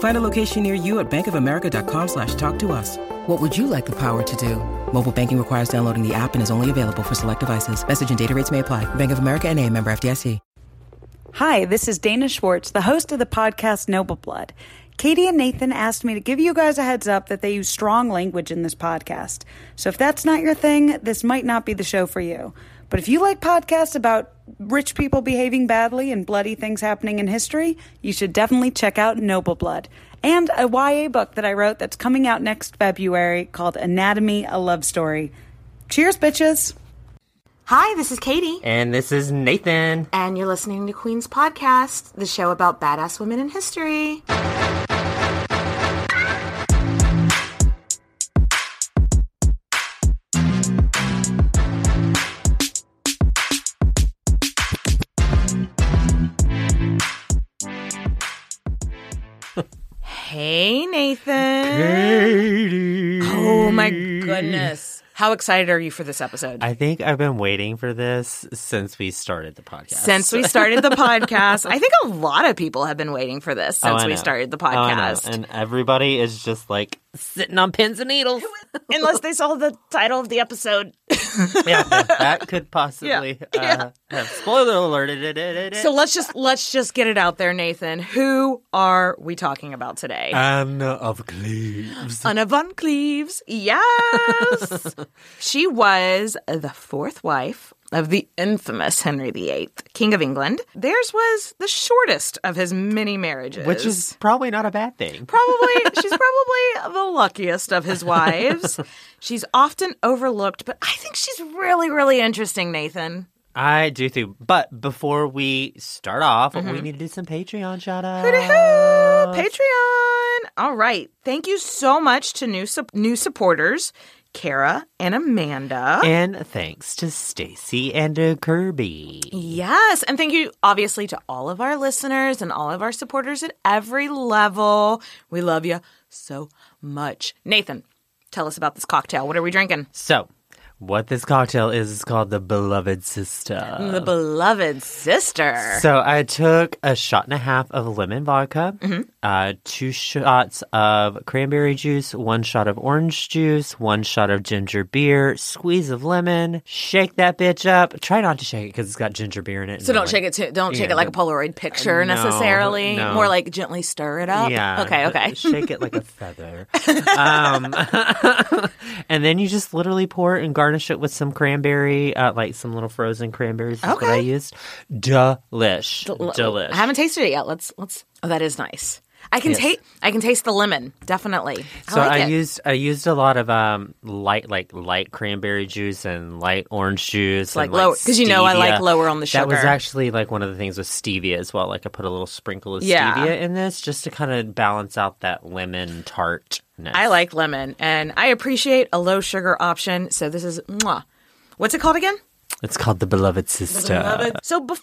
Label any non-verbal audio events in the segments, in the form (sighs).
Find a location near you at bankofamerica.com slash talk to us. What would you like the power to do? Mobile banking requires downloading the app and is only available for select devices. Message and data rates may apply. Bank of America and a member FDIC. Hi, this is Dana Schwartz, the host of the podcast Noble Blood. Katie and Nathan asked me to give you guys a heads up that they use strong language in this podcast. So if that's not your thing, this might not be the show for you. But if you like podcasts about rich people behaving badly and bloody things happening in history, you should definitely check out Noble Blood and a YA book that I wrote that's coming out next February called Anatomy a Love Story. Cheers, bitches. Hi, this is Katie. And this is Nathan. And you're listening to Queen's Podcast, the show about badass women in history. Hey, Nathan. Katie. Oh, my goodness. How excited are you for this episode? I think I've been waiting for this since we started the podcast. Since we started the podcast, I think a lot of people have been waiting for this Oh, since I we started the Oh, podcast. And everybody is just like sitting on pins and needles. Unless they saw the title of the episode. (laughs) yeah, that, that could (laughs) possibly Yeah. Uh, have spoiler alert. So let's just let's just get it out there, Nathan. Who are we talking about today? Anne of Cleves. Anna von Cleves. Yes. (laughs) she was the fourth wife of the infamous Henry VIII, King of England. Theirs was the shortest of his many marriages. Which is probably not a bad thing. probably (laughs) she's probably the luckiest of his wives. (laughs) she's often overlooked, but I think she's really, really interesting, Nathan. I do too. But before we start off, we mm-hmm. need to do some Patreon shout outs. Hoo-hoo! Patreon. All right. Thank you so much to new sup- new supporters, Kara and Amanda. And thanks to Stacy and uh, Kirby. Yes, and thank you obviously to all of our listeners and all of our supporters at every level. We love you so much. Nathan, tell us about this cocktail. What are we drinking? So, what this cocktail is is called the Beloved Sister. The beloved sister. So I took a shot and a half of lemon vodka, uh, two shots of cranberry juice, one shot of orange juice, one shot of ginger beer, squeeze of lemon. Shake that bitch up. Try not to shake it because it's got ginger beer in it. So don't shake it too. Don't shake Yeah, it like a Polaroid picture no, necessarily. no. More like gently stir it up. Yeah. Okay. Okay. Shake it like a (laughs) feather. um, (laughs) and then you just literally pour it and garnish it with some cranberry, uh, like some little frozen cranberries. Is what I used. Delish. Delish. I haven't tasted it yet. Let's let's. Oh, that is nice. I can Yes. taste. I can taste the lemon. Definitely. I So like I it. used I used a lot of um light like light cranberry juice and light orange juice like and, lower- 'cause you know I like lower on the sugar. That was actually like one of the things with stevia as well. Like I put a little sprinkle of Yeah. stevia in this just to kind of balance out that lemon tartness. I like lemon, and I appreciate a low sugar option. So this is mwah. What's it called again? It's called the beloved sister. So before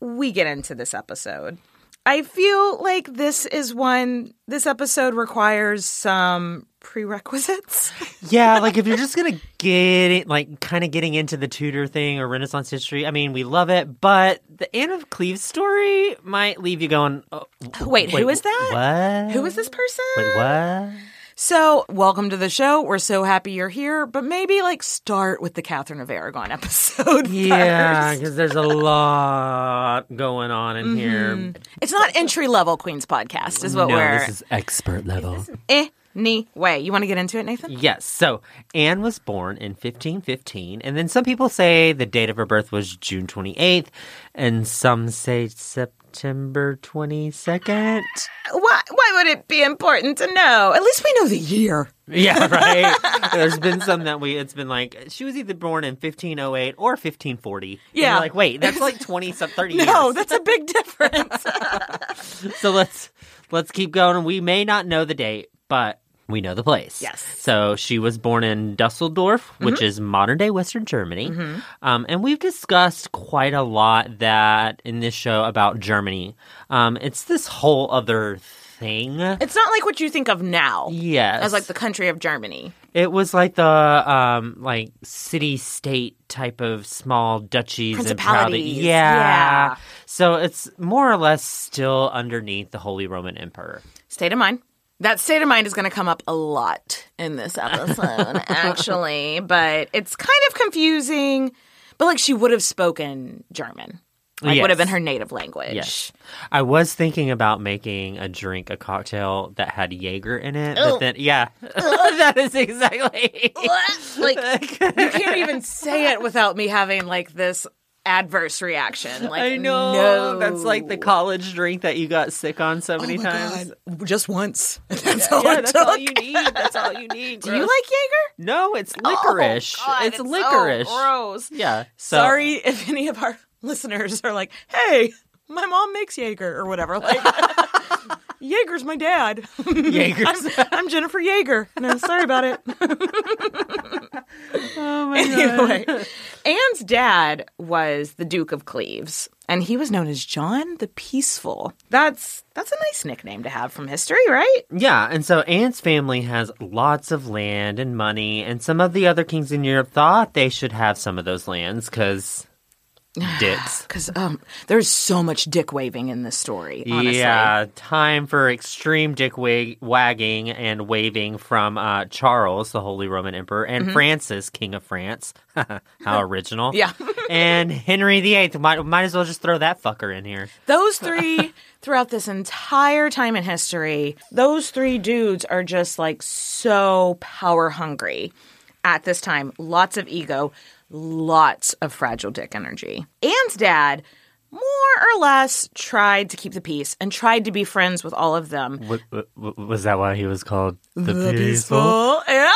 we get into this episode, I feel like this is one. This episode requires some prerequisites. (laughs) Yeah, like if you're just gonna get it, like kind of getting into the Tudor thing or Renaissance history, I mean, we love it, but the Anne of Cleves story might leave you going, oh, Wait, who is that? What? Who is this person? Wait, what? So, welcome to the show. We're so happy you're here, but maybe like start with the Catherine of Aragon (laughs) episode. Yeah, because there's a lot going on in here. Mm-hmm. It's not entry level Queens podcast, is what no, we're. this is expert level. Eh, Anyway, you want to get into it, Nathan? Yes. So Anne was born in 1515, and then some people say the date of her birth was June 28th, and some say September 22nd. Uh, why, why would it be important to know? At least we know the year. (laughs) Yeah, right. (laughs) There's been some that we. It's been like she was either born in 1508 or 1540. Yeah. you're like wait, that's like 20 some 30 (laughs) years. No, that's a big difference. so let's let's keep going. We may not know the date, but We know the place. Yes. Mm-hmm. So she was born in Dusseldorf, which is modern day Western Germany. Um, and we've discussed quite a lot that in this show about Germany. Um, it's this whole other thing. It's not like what you think of now. Yes. As like the country of Germany. It was like the um like city state type of small duchies and Principalities, proud- yeah. So it's more or less still underneath the Holy Roman Emperor. State of mind. That state of mind is going to come up a lot in this episode, (laughs) actually, but it's kind of confusing. But like she would have spoken German, like would have been her native language. Yes. I was thinking about making a drink, a cocktail that had Jaeger in it, Ew. but then yeah, (laughs) that is exactly. like you can't even (laughs) say it without me having like this adverse reaction. (laughs) Like I know no. that's like the college drink that you got sick on so oh many Oh my times. God. just once. (laughs) That's all Yeah, it that's all you need. That's all you (laughs) need. Do you like Jaeger? No, it's oh, licorice. Oh, God, it's, so licorice. gross. Yeah. So, Sorry if any of our listeners are like, "Hey, my mom makes Jaeger or whatever." Like, Jaeger's my dad. (laughs) Jaeger's. I'm, I'm Jennifer Jaeger. No, sorry about it. (laughs) oh my God. anyway, Anne's dad was the Duke of Cleves, and he was known as John the Peaceful. That's that's a nice nickname to have from history, right? Yeah, and so Anne's family has lots of land and money, and some of the other kings in Europe thought they should have some of those lands because dicks. (sighs) Because um, there's so much dick waving in this story. Honestly. Yeah, time for extreme dick wag- wagging and waving from uh, Charles, the Holy Roman Emperor, and Francis, King of France. (laughs) How original. Yeah. (laughs) and Henry VIII. Might, might as well just throw that fucker in here. Those three, (laughs) throughout this entire time in history, those three dudes are just like so power hungry at this time. Lots of ego, lots of fragile dick energy. Anne's dad, more or less, tried to keep the peace and tried to be friends with all of them. W- w- w- was that why he was called the, peaceful? Yeah.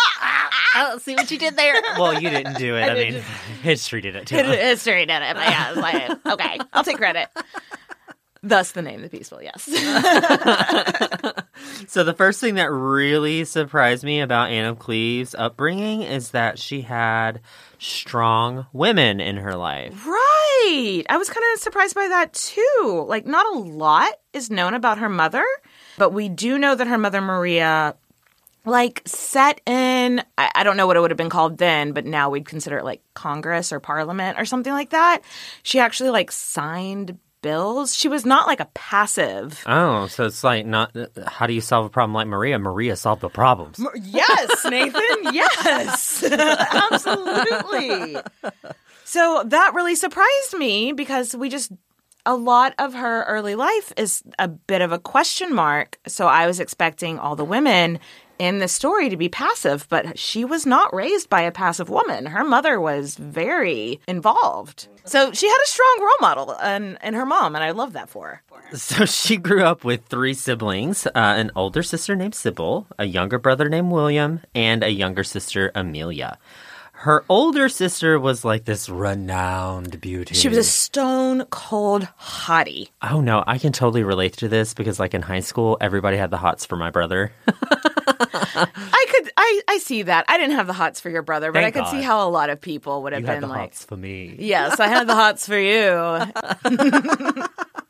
Oh, see what you did there. (laughs) well, you didn't do it. I, mean, (laughs) history did it too. History did it, but yeah, it's like, okay, I'll take credit. Thus the name The Peaceful, yes. (laughs) So the first thing that really surprised me about Anne of Cleves' upbringing is that she had strong women in her life. Right. I was kind of surprised by that too. Like, not a lot is known about her mother, but we do know that her mother, Maria, like set in, I, I don't know what it would have been called then, but now we'd consider it like Congress or Parliament or something like that. She actually like signed bills. She was not like a passive. Oh, so it's like not. How do you solve a problem like Maria? Maria solved the problems. Yes, Nathan. (laughs) yes, (laughs) absolutely. So that really surprised me because we just a lot of her early life is a bit of a question mark. So I was expecting all the women in the story to be passive, but she was not raised by a passive woman. Her mother was very involved. So she had a strong role model and, in her mom, and I love that for her. So (laughs) she grew up with three siblings: uh, an older sister named Sybil, a younger brother named William, and a younger sister Amalia. Her older sister was like this renowned beauty. She was a stone cold hottie. Oh no, I can totally relate to this because like in high school, everybody had the hots for my brother. (laughs) I could, I, I see that. I didn't have the hots for your brother, but Thank I could see how a lot of people would have you been had the like, hots for me. "Yes, I had the hots for you."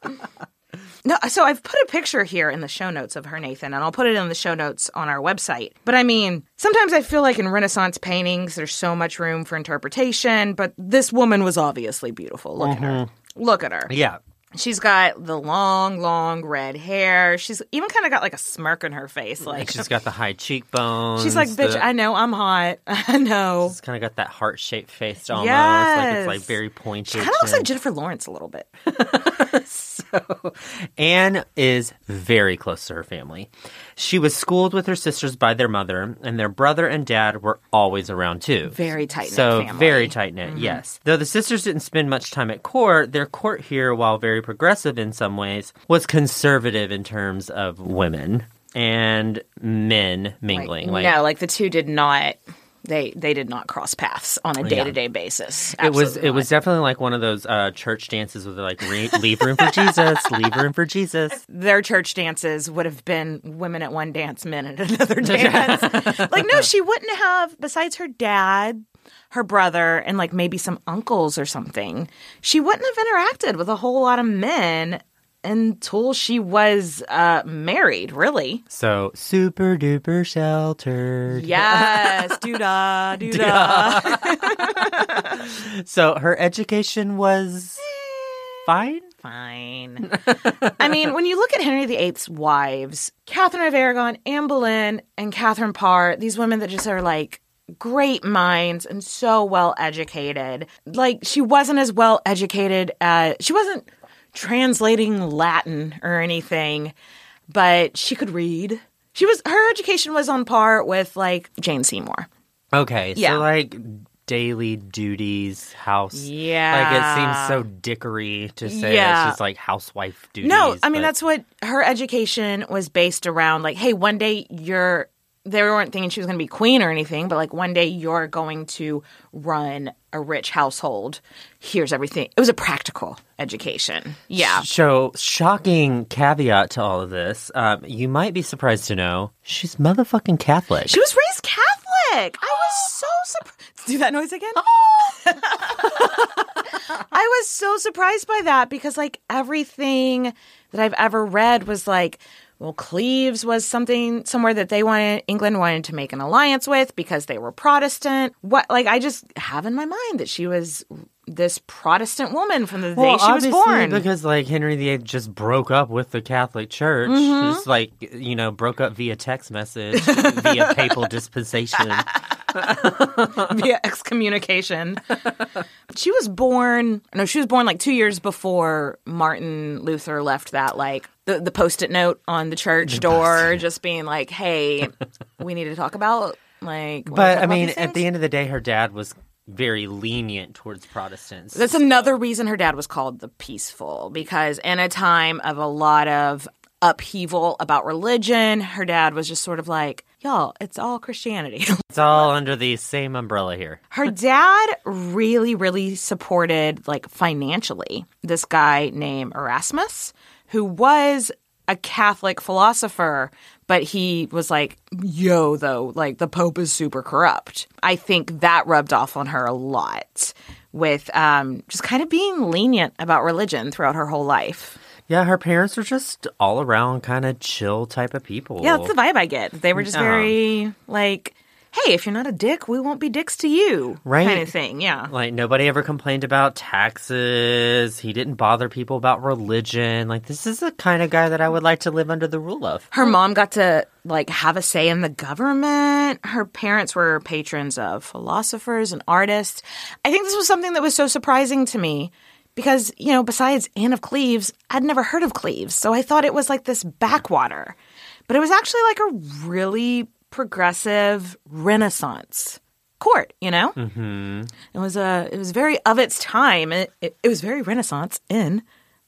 (laughs) no, so I've put a picture here in the show notes of her, Nathan, and I'll put it in the show notes on our website. But I mean, sometimes I feel like in Renaissance paintings, there's so much room for interpretation. But this woman was obviously beautiful. Look at her. Mm-hmm. Look at her. Yeah. She's got the long, long red hair. She's even kind of got like a smirk on her face. Like She's got the high cheekbones. She's like, bitch, the- I know I'm hot. (laughs) I know. It's kind of got that heart shaped face almost. Like it's like Yes. very pointed. Kind of looks like. Jennifer Lawrence a little bit. (laughs) (laughs) Anne is very close to her family. She was schooled with her sisters by their mother, and their brother and dad were always around too. Very tight knit So family. very tight knit, mm-hmm. yes. Though the sisters didn't spend much time at court, their court here, while very progressive in some ways, was conservative in terms of women and men mingling. Like no, like the two did not they they did not cross paths on a day to day basis. It was Absolutely it was definitely like one of those uh, church dances with like re- leave room for Jesus, (laughs) leave room for Jesus. their church dances would have been women at one dance, men at (laughs) another dance. (laughs) like, no, she wouldn't have, besides her dad, her brother, and like maybe some uncles or something, she wouldn't have interacted with a whole lot of men until she was uh, married, really. So super duper sheltered. Yes, (laughs) doo-da, doo-da. (laughs) So her education was fine. Fine. I mean, when you look at Henry VIII's wives, Catherine of Aragon, Anne Boleyn, and Catherine Parr, these women that just are like great minds and so well educated. Like, she wasn't as well educated as, she wasn't translating Latin or anything, but she could read. She was, her education was on par with like Jane Seymour. Okay, Yeah. so like daily duties, house. Yeah. like it seems so dickery to say Yeah. it's just like housewife duties. No, I mean but- that's what her education was based around. Like, hey, one day you're. They weren't thinking she was going to be queen or anything, but like one day you're going to run a rich household. Here's everything. It was a practical education. Yeah. So, shocking caveat to all of this. Um, you might be surprised to know she's motherfucking Catholic. She was raised Catholic. I was so surprised. (laughs) Do that noise again? (laughs) (laughs) I was so surprised by that because, like, everything that I've ever read was like, well, Cleves was something somewhere that they wanted, England wanted to make an alliance with because they were Protestant. What, like, I just have in my mind that she was this Protestant woman from the well, day she was born. because like Henry VIII just broke up with the Catholic Church, Mm-hmm. just like you know broke up via text message, via (laughs) papal dispensation. (laughs) via excommunication. she was born, no, she was born like two years before Martin Luther left that, like, the, the post it note on the church door, just being like, hey, we need to talk about, like, But I mean, at the end of the day, her dad was very lenient towards Protestants. That's another reason her dad was called the peaceful because in a time of a lot of upheaval about religion, her dad was just sort of like, y'all, it's all Christianity. (laughs) it's all under the same umbrella here. her dad really, really supported, like financially, this guy named Erasmus, who was a Catholic philosopher, but he was like, yo, though, like the Pope is super corrupt. I think that rubbed off on her a lot with um, just kind of being lenient about religion throughout her whole life. Yeah, her parents were just all around kind of chill type of people. Yeah, that's the vibe I get. They were just Yeah. very like, hey, if you're not a dick, we won't be dicks to you. Right. Kind of thing. Yeah. Like nobody ever complained about taxes. He didn't bother people about religion. Like this is the kind of guy that I would like to live under the rule of. her mom got to like have a say in the government. Her parents were patrons of philosophers and artists. I think this was something that was so surprising to me because, you know, besides Anne of Cleves, I'd never heard of Cleves. So I thought it was like this backwater. But it was actually like a really progressive renaissance court, you know? Mm-hmm. It was a it was very of its time. It, it, it was very renaissance in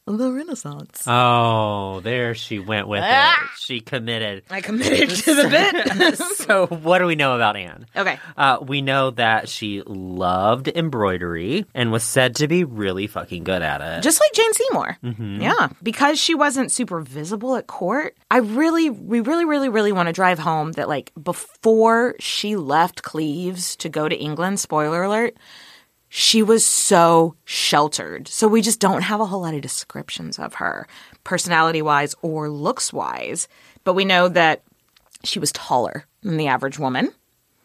the renaissance. Oh, there she went with Ah! it. She committed. I committed to the bit. (laughs) so, what do we know about Anne? Okay. Uh, we know that she loved embroidery and was said to be really fucking good at it. just like Jane Seymour. Yeah, because she wasn't super visible at court. I really, we really, really, really want to drive home that like before she left Cleves to go to England. Spoiler alert. She was so sheltered. So we just don't have a whole lot of descriptions of her, personality wise or looks wise. But we know that she was taller than the average woman.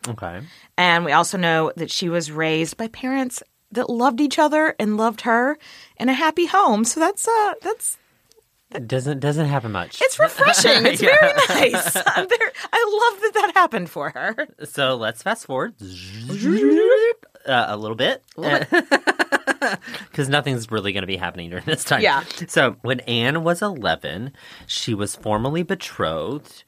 okay. And we also know that she was raised by parents that loved each other and loved her in a happy home. So that's uh that's It doesn't doesn't happen much. it's refreshing. It's (laughs) very nice. I'm very, I love that that happened for her. So let's fast forward (laughs) uh, a little bit. Because (laughs) nothing's really going to be happening during this time. Yeah. So when Anne was 11, she was formally betrothed.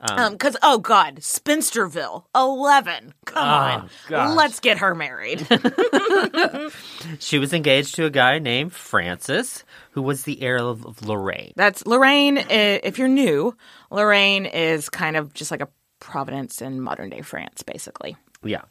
Um, because oh god, Spinsterville, eleven. Come on, gosh. let's get her married. (laughs) (laughs) She was engaged to a guy named Francis, who was the heir of, Lorraine. That's Lorraine. i- If you're new, Lorraine is kind of just like a Providence in modern day France, basically. Yeah.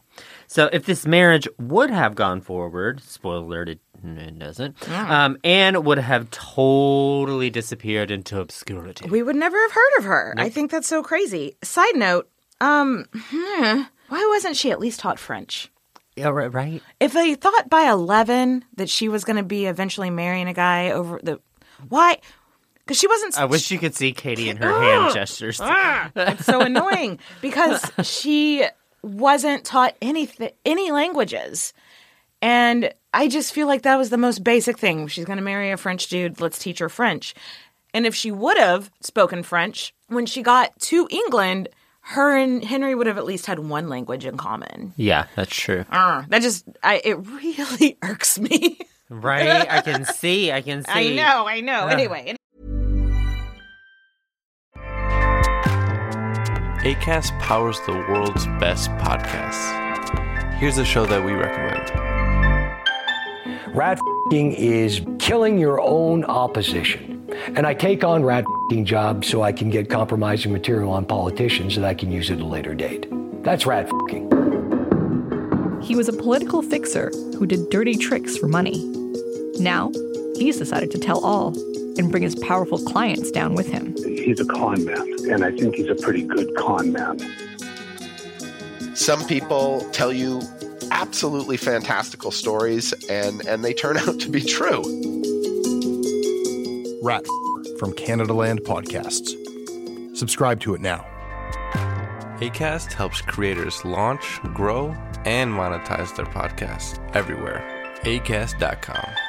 So if this marriage would have gone forward, spoiler alert, it, it doesn't, um, Anne would have totally disappeared into obscurity. We would never have heard of her. I think that's so crazy. Side note, um, hmm, why wasn't she at least taught French? yeah, right, right? If they thought by 11 that she was going to be eventually marrying a guy over the. Why? Because she wasn't. I wish you could see Katie and her hand (gasps) gestures. Ah, it's so (laughs) annoying because she wasn't taught anything, any languages. And I just feel like that was the most basic thing. She's going to marry a French dude. Let's teach her French. And if she would have spoken French when she got to England, her and Henry would have at least had one language in common. Yeah, that's true. Uh, that just, I, it really (laughs) irks me. Right? I can (laughs) see. I can see. I know, I know. Anyway, ACAST powers the world's best podcasts. Here's a show that we recommend. Rat ing is killing your own opposition. And I take on rat ing jobs so I can get compromising material on politicians that I can use at a later date. That's rat ing. He was a political fixer who did dirty tricks for money. Now, he's decided to tell all and bring his powerful clients down with him. he's a con man, and I think he's a pretty good con man. Some people tell you absolutely fantastical stories and and they turn (laughs) out to be true. Rat (laughs) from Canadaland Podcasts. Subscribe to it now. ACAST helps creators launch, grow, and monetize their podcasts everywhere. ACAST.com.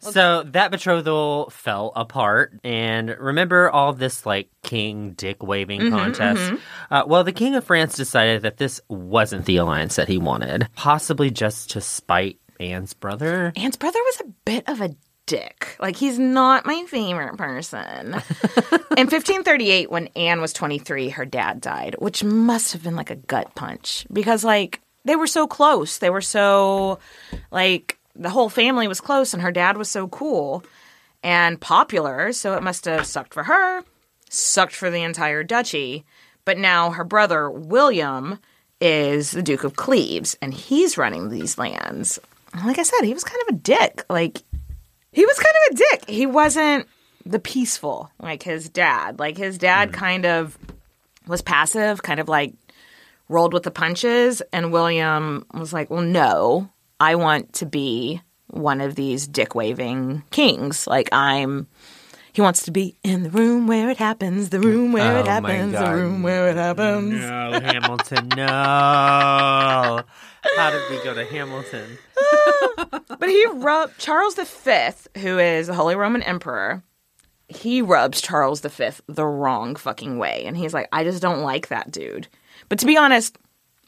So that betrothal fell apart, and remember all this like king dick waving contest? Uh, well, the king of France decided that this wasn't the alliance that he wanted, possibly just to spite Anne's brother. Anne's brother was a bit of a dick. Like he's not my favorite person. (laughs) In 1538, when Anne was 23, her dad died, which must have been like a gut punch because like they were so close. They were so like the whole family was close, and her dad was so cool and popular. So it must have sucked for her, sucked for the entire duchy. But now her brother William is the Duke of Cleves, and he's running these lands. Like I said, he was kind of a dick. Like he was kind of a dick. He wasn't the peaceful like his dad. Like his dad hmm. kind of was passive, kind of like rolled with the punches. And William was like, well, no, I want to be one of these dick waving kings. Like I'm. He wants to be in the room where it happens, the room where Oh it happens, the room where it happens. No, Hamilton, no. How did we go to Hamilton? (laughs) But he rubbed Charles V, who is the Holy Roman Emperor. He rubs Charles V the wrong fucking way, and he's like, I just don't like that dude. But to be honest,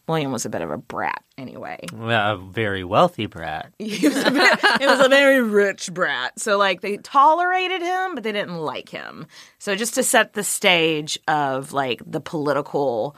William was a bit of a brat anyway. Well, a very wealthy brat. (laughs) He was a bit, it was a very rich brat. So like they tolerated him, but they didn't like him. So just to set the stage of like the political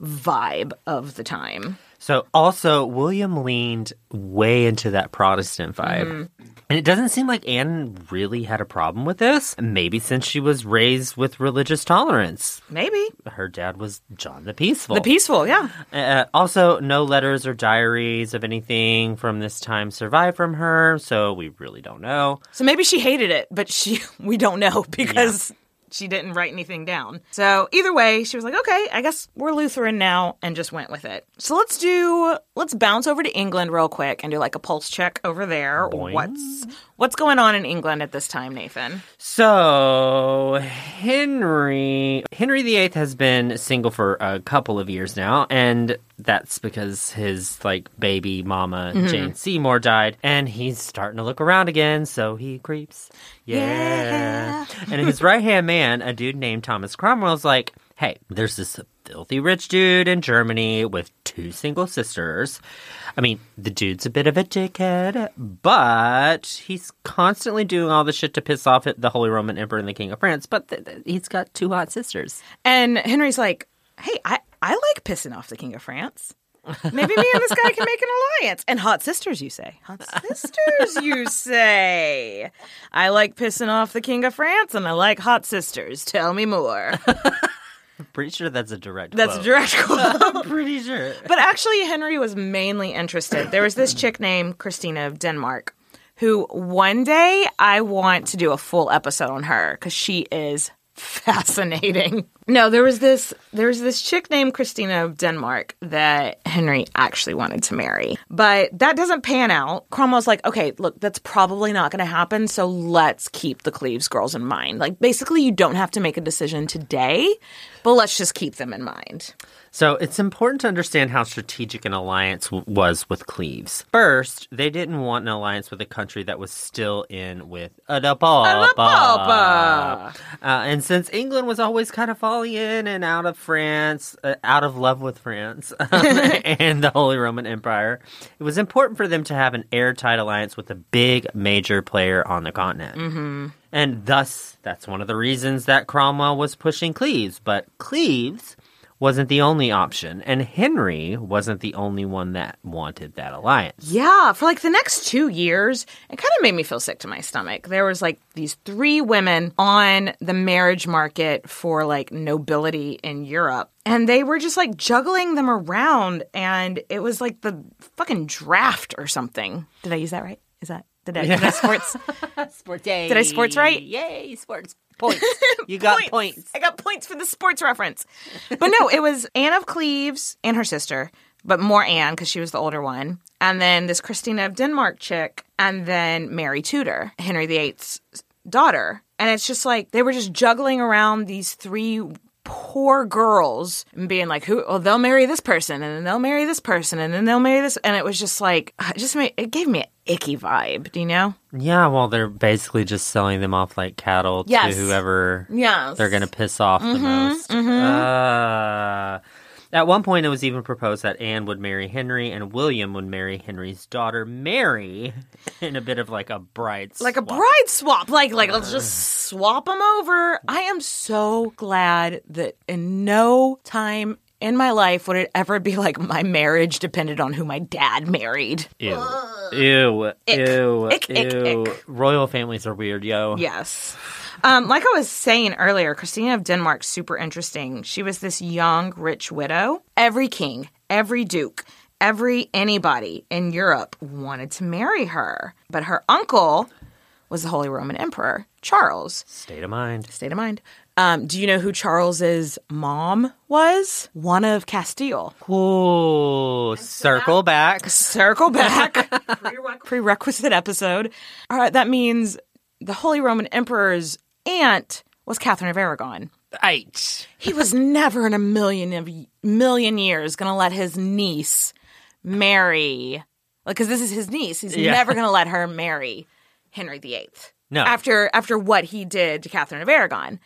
vibe of the time. So also William leaned way into that Protestant vibe. Mm-hmm. And it doesn't seem like Anne really had a problem with this. Maybe since she was raised with religious tolerance. Maybe Her dad was John the Peaceful. the peaceful, yeah. Uh, also, no letters or diaries of anything from this time survive from her, so we really don't know. So maybe she hated it, but she (laughs) we don't know because she didn't write anything down. So either way, she was like, "Okay, I guess we're Lutheran now," and just went with it. So let's do let's bounce over to England real quick and do like a pulse check over there. Boing. What's what's going on in England at this time, Nathan? So Henry Henry VIII has been single for a couple of years now, and that's because his like baby mama mm-hmm. Jane Seymour died, and he's starting to look around again. So he creeps, yeah. and his right hand man, a dude named Thomas Cromwell's like, hey, there's this filthy rich dude in Germany with two single sisters. I mean, the dude's a bit of a dickhead, but he's constantly doing all the shit to piss off the Holy Roman Emperor and the King of France. But th- th- he's got two hot sisters. And Henry's like, "Hey, I I like pissing off the King of France." Maybe me and this guy can make an alliance. And hot sisters, you say. Hot sisters, you say. I like pissing off the King of France and I like hot sisters. Tell me more. (laughs) Pretty sure that's a direct. That's quote. a direct (laughs) quote. I'm pretty sure. But actually, Henry was mainly interested. There was this chick named Christina of Denmark who one day I want to do a full episode on her because she is fascinating. No, there was this there was this chick named Christina of Denmark that Henry actually wanted to marry. But that doesn't pan out. Cromwell's like, okay, look, that's probably not gonna happen, so let's keep the Cleves girls in mind. Like basically you don't have to make a decision today, but let's just keep them in mind. So it's important to understand how strategic an alliance w- was with Cleves. First, they didn't want an alliance with a country that was still in with a da Papa. Papa. Uh, and since England was always kind of falling in and out of France, uh, out of love with France (laughs) (laughs) and the Holy Roman Empire, it was important for them to have an airtight alliance with a big major player on the continent. Mm-hmm. And thus, that's one of the reasons that Cromwell was pushing Cleves. But Cleves wasn't the only option, and Henry wasn't the only one that wanted that alliance. Yeah, for like the next two years, it kind of made me feel sick to my stomach. There was like these three women on the marriage market for like nobility in Europe. And they were just like juggling them around, and it was like the fucking draft or something. Did I use that right? Is that did I, did I sports? (laughs) Sports day. Did I sports right? Yay, sports (laughs) points. You got points. I got points for the sports reference. But no, it was Anne of Cleves and her sister, but more Anne because she was the older one. And then this Christina of Denmark chick, and then Mary Tudor, Henry VIII's daughter. And it's just like they were just juggling around these three poor girls and being like, "Who? Well, they'll marry this person, and then they'll marry this person, and then they'll marry this." And it was just like, (sighs) it just made it gave me an icky vibe. Do you know? Yeah, well, they're basically just selling them off like cattle Yes. to whoever Yes. they're going to piss off the most. Uh, at one point, it was even proposed that Anne would marry Henry and William would marry Henry's daughter Mary (laughs) in a bit of like a bride like a swap. bride swap. Like, like let's just swap them over. I am so glad that in no time in my life would it ever be like my marriage depended on who my dad married. Ew. Ew. Ick. Ew. Ick, ick, Ew. Royal families are weird, yo. Yes. Um, like I was saying earlier, Christina of Denmark, super interesting. She was this young, rich widow. Every king, every duke, every anybody in Europe wanted to marry her. But her uncle was the Holy Roman Emperor, Charles. State of mind. State of mind. Um, do you know who Charles's mom was? Juana of Castile. Ooh, (laughs) circle back. (laughs) Circle back. Prerequisite episode. All right, that means the Holy Roman Emperor's aunt was Catherine of Aragon. Eight. He was never in a million of million years going to let his niece marry, because this is his niece. He's Yeah. never going to let her marry Henry VIII. No. After after what he did to Catherine of Aragon,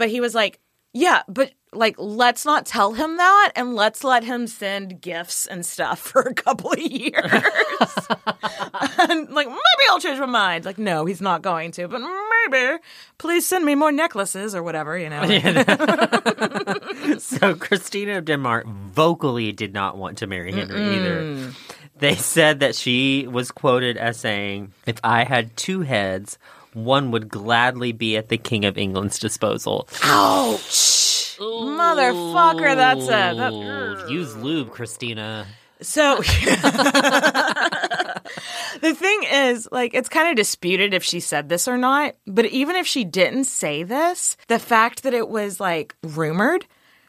but he was like, yeah, but like let's not tell him that, and let's let him send gifts and stuff (laughs) for a couple of years. (laughs) and like maybe I'll change my mind. Like no, he's not going to, but maybe please send me more necklaces or whatever. You know. (laughs) So Christina of Denmark vocally did not want to marry Henry either. They said that she was quoted as saying, "If I had two heads, one would gladly be at the King of England's disposal." Ouch, motherfucker! That's a that, use lube, Christina. So (laughs) the thing is, like, it's kind of disputed if she said this or not. But even if she didn't say this, the fact that it was like rumored,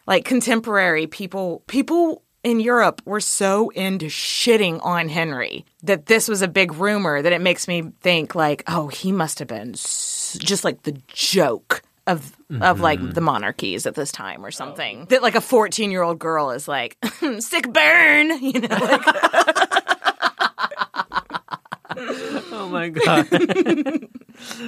like contemporary people, people in Europe were so into shitting on Henry that this was a big rumor that it makes me think like, oh, he must have been s- just like the joke of of like mm-hmm. the monarchies at this time or something. That like a 14 year old girl is like, (laughs) sick burn, you know, like (laughs) (laughs) Oh my god. (laughs)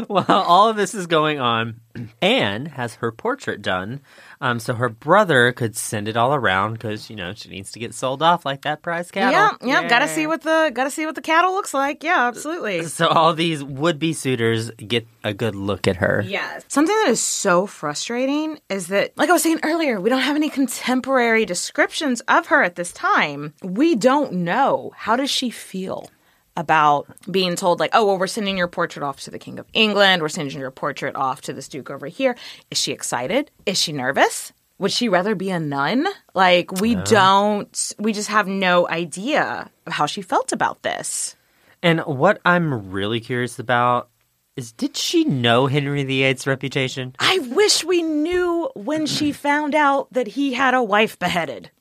While all of this is going on, Anne has her portrait done, um, so her brother could send it all around because you know she needs to get sold off like that prize cattle. Yeah, yeah, gotta see what the gotta see what the cattle looks like. Yeah, absolutely. So all these would-be suitors get a good look at her. Yes. Something that is so frustrating is that, like I was saying earlier, we don't have any contemporary descriptions of her at this time. We don't know. How does she feel about being told, like, oh, well, we're sending your portrait off to the King of England. We're sending your portrait off to this Duke over here. Is she excited? Is she nervous? would she rather be a nun? Like, we don't, we just have no idea of how she felt about this. And what I'm really curious about is did she know Henry VIII's reputation? I wish we knew when she (clears throat) found out that he had a wife beheaded.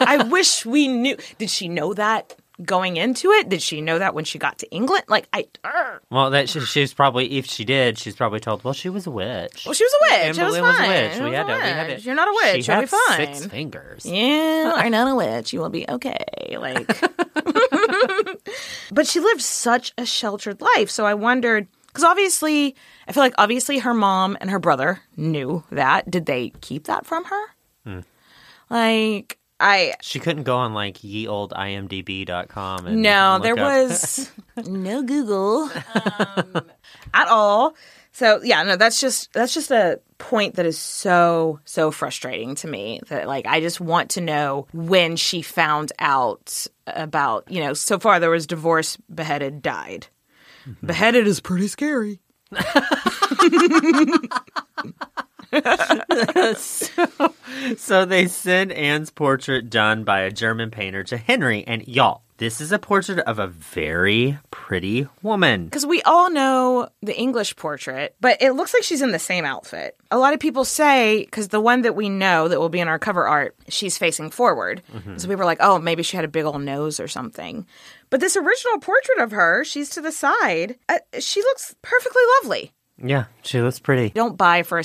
I wish we knew. Did she know that going into it? Did she know that when she got to England? Like, I. Urgh. Well, that she, she was probably, if she did, she's probably told, well, she was a witch. Well, she was a witch. Anne it was fine. was a witch. It We was had to, a we had witch. to. You're not a witch. She You'll had be fine. six fingers. Yeah, You are not a witch. You will be okay. Like, (laughs) (laughs) but she lived such a sheltered life. So I wondered because obviously, I feel like obviously her mom and her brother knew that. Did they keep that from her? Hmm. Like, I She couldn't go on like ye old imdb.com and no, there up- was (laughs) no Google um, (laughs) at all. So yeah, no, that's just that's just a point that is so so frustrating to me. That like I just want to know when she found out about you know. So far there was divorce, beheaded, died. Beheaded is pretty scary. (laughs) (laughs) So they send Anne's portrait done by a German painter to Henry, and y'all, this is a portrait of a very pretty woman. Because we all know the English portrait, but it looks like she's in the same outfit. A lot of people say, because the one that we know that will be in our cover art, she's facing forward. So people are like, oh, maybe she had a big old nose or something. But this original portrait of her, she's to the side. Uh, she looks perfectly lovely. Yeah, she looks pretty. Don't buy for a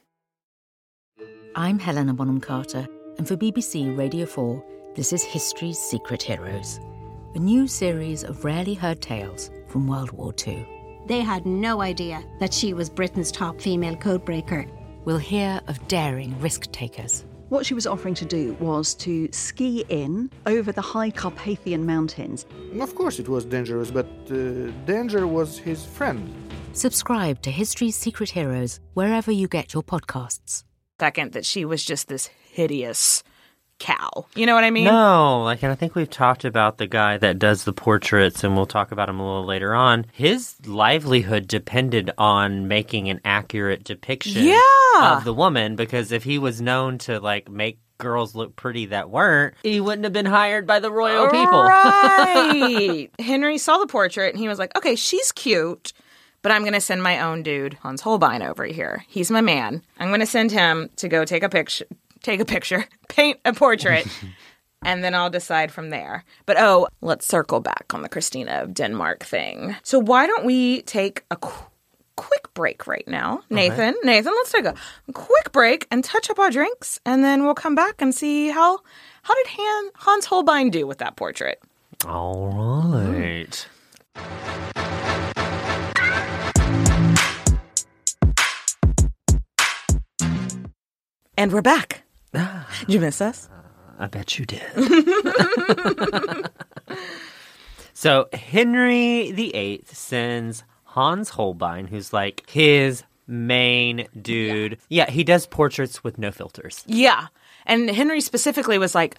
I'm Helena Bonham Carter, and for BBC Radio 4, this is History's Secret Heroes, a new series of rarely heard tales from World War II. They had no idea that she was Britain's top female codebreaker. We'll hear of daring risk takers. What she was offering to do was to ski in over the high Carpathian Mountains. Of course, it was dangerous, but uh, danger was his friend. Subscribe to History's Secret Heroes wherever you get your podcasts. Second that she was just this hideous cow. You know what I mean? No, like, and I think we've talked about the guy that does the portraits, and we'll talk about him a little later on. His livelihood depended on making an accurate depiction Yeah. of the woman because if he was known to like make girls look pretty that weren't, he wouldn't have been hired by the royal people. Right. (laughs) Henry saw the portrait and he was like, okay, she's cute, but I'm going to send my own dude, Hans Holbein, over here. He's my man. I'm going to send him to go take a picture, take a picture, (laughs) paint a portrait. (laughs) And then I'll decide from there. But oh, let's circle back on the Christina of Denmark thing. So why don't we take a qu- quick break right now, Nathan? Nathan, let's take a quick break and touch up our drinks, and then we'll come back and see how how did Han, Hans Holbein do with that portrait. All right. (gasps) (laughs) And we're back. Ah. Did you miss us? I bet you did. (laughs) so Henry VIII sends Hans Holbein, who's like his main dude. Yeah. he does portraits with no filters. Yeah. And Henry specifically was like,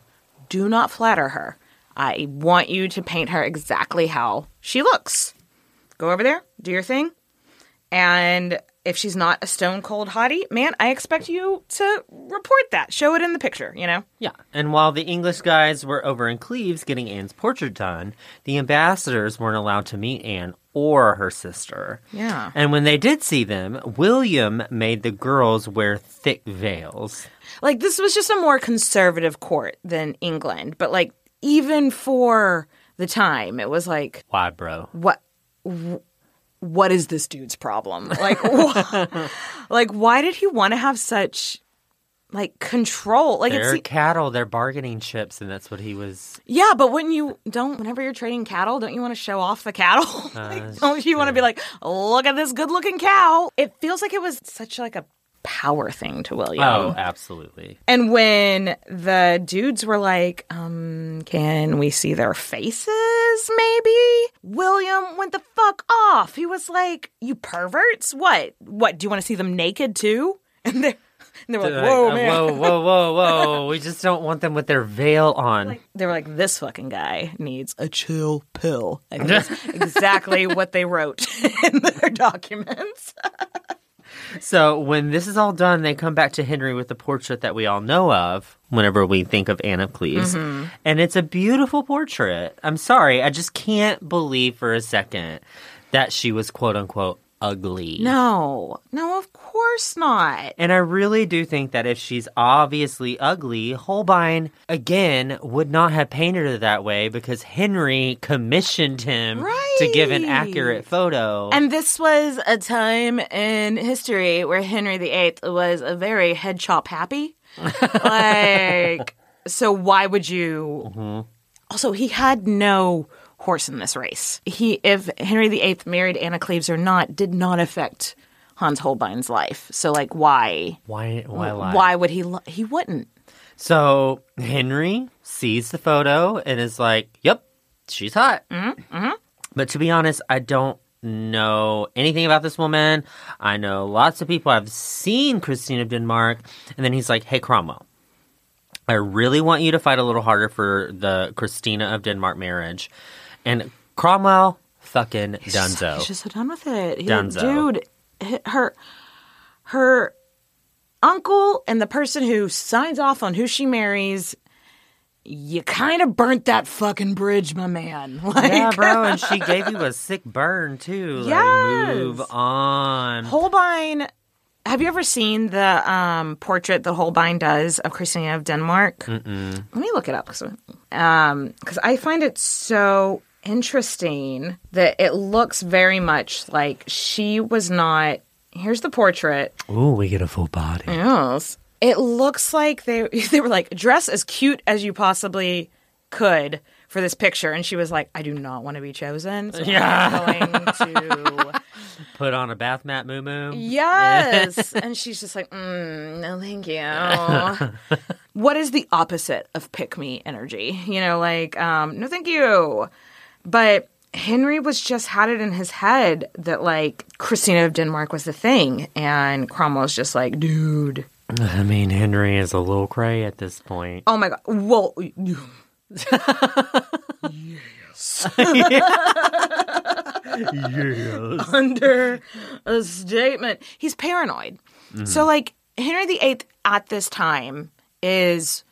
do not flatter her. I want you to paint her exactly how she looks. Go over there, do your thing. And if she's not a stone cold hottie, man, I expect you to report that. Show it in the picture, you know? Yeah. And while the English guys were over in Cleves getting Anne's portrait done, the ambassadors weren't allowed to meet Anne or her sister. Yeah. And when they did see them, William made the girls wear thick veils. Like, this was just a more conservative court than England, but like, even for the time, it was like, Why, bro? what? wh- What is this dude's problem? Like, wh- (laughs) like, why did he want to have such like control? Like, they're it's cattle, they're bargaining chips, and that's what he was. Yeah, but when you don't, whenever you're trading cattle, don't you want to show off the cattle? (laughs) like, uh, don't you want to be like, look at this good looking cow? It feels like it was such like a power thing to William. Oh, absolutely. And when the dudes were like, um, can we see their faces maybe? William went the fuck off. He was like, you perverts? What? What? Do you want to see them naked too? (laughs) And they and they were like, whoa, uh, man. whoa, whoa, whoa, whoa. (laughs) we just don't want them with their veil on. They were like, this fucking guy needs a chill pill. Like, that's (laughs) exactly what they wrote in their documents. So when this is all done, they come back to Henry with the portrait that we all know of whenever we think of Anne of Cleves. Mhm. And it's a beautiful portrait. I'm sorry, I just can't believe for a second that she was quote unquote ugly. No, no, of course not. And I really do think that if she's obviously ugly, Holbein, again, would not have painted her that way because Henry commissioned him to give an accurate photo. And this was a time in history where Henry VIII was a very head chop happy. (laughs) like, so why would you? Mm-hmm. Also, he had no horse in this race. He, if Henry VIII married Anna Cleves or not, did not affect Hans Holbein's life. So, like, why? Why? Why lie? Why would he? li- He wouldn't. So Henry sees the photo and is like, "Yep, she's hot." Mm-hmm. But to be honest, I don't know anything about this woman. I know lots of people. I've seen Christine of Denmark, and then he's like, "Hey, Cromwell, I really want you to fight a little harder for the Christina of Denmark marriage." And Cromwell, fucking Dunzo. He's just so done with it. He- Dunzo. Dude, her her uncle and the person who signs off on who she marries, you kind of burnt that fucking bridge, my man. (laughs) Like, yeah, bro, and she gave you a sick burn too. Like, Yes. move on. Holbein. Have you ever seen the um, portrait that Holbein does of Christina of Denmark? Mm-mm. Let me look it up because um, I find it so interesting that it looks very much like she was not. Here's the portrait. Ooh, we get a full body. Yes, it looks like they (laughs) they were like dress as cute as you possibly could for this picture, and she was like, "I do not want to be chosen, so Yeah. I'm going (laughs) to." Put on a bath mat, moo moo. Yes. (laughs) and she's just like, mm, no, thank you. what is the opposite of pick me energy? You know, like, um, no, thank you. But Henry was just had it in his head that like Christina of Denmark was the thing. And Cromwell's just like, dude. (laughs) I mean, Henry is a little cray at this point. Oh my God. Well, you. yes. (laughs) under a statement. He's paranoid. Mhm. So, like, Henry VIII at this time is.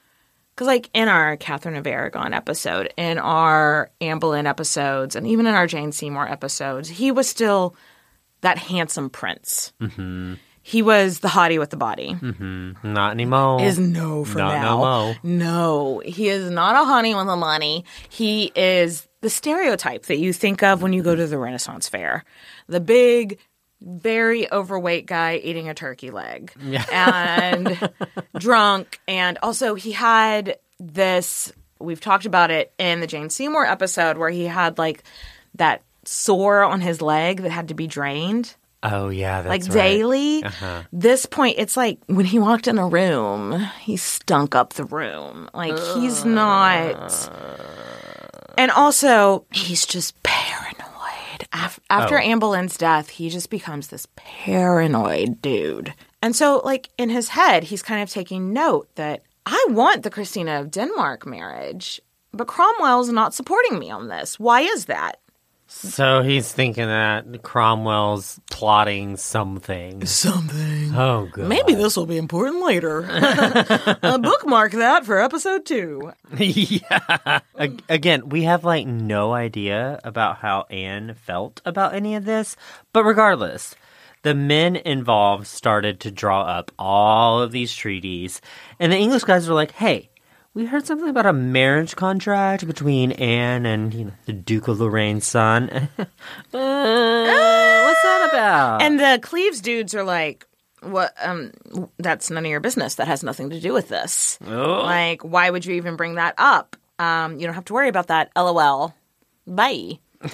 Because, like, in our Catherine of Aragon episode, in our Anne Boleyn episodes, and even in our Jane Seymour episodes, he was still that handsome prince. Mm-hmm. He was the hottie with the body. Mm-hmm. Not anymore. Is no for Not now. no. No, he is not a honey with the money. He is the stereotype that you think of when you go to the Renaissance fair. The big, very overweight guy eating a turkey leg. Yeah. And (laughs) drunk. And also, he had this, we've talked about it in the Jane Seymour episode where he had like that sore on his leg that had to be drained Oh yeah, that's like right. daily. Uh-huh. This point, it's like when he walked in a room, he stunk up the room. Like he's not. And also, he's just Af- After Oh. Anne Boleyn's death, he just becomes this paranoid dude. And so, like in his head, he's kind of taking note that I want the Christina of Denmark marriage, but Cromwell's not supporting me on this. Why is that? So he's thinking that Cromwell's plotting something. Something. Oh, God. Maybe this will be important later. (laughs) uh, bookmark that for episode two. (laughs) yeah. A- Again, we have like no idea about how Anne felt about any of this, but regardless, the men involved started to draw up all of these treaties, and the English guys were like, "Hey, we heard something about a marriage contract between Anne and you know, the Duke of Lorraine's son. (laughs) Uh, what's that about?" And the Cleves dudes are like, what um that's none of your business. That has nothing to do with this. Oh. Like, why would you even bring that up? Um, you don't have to worry about that. LOL. Bye. (laughs)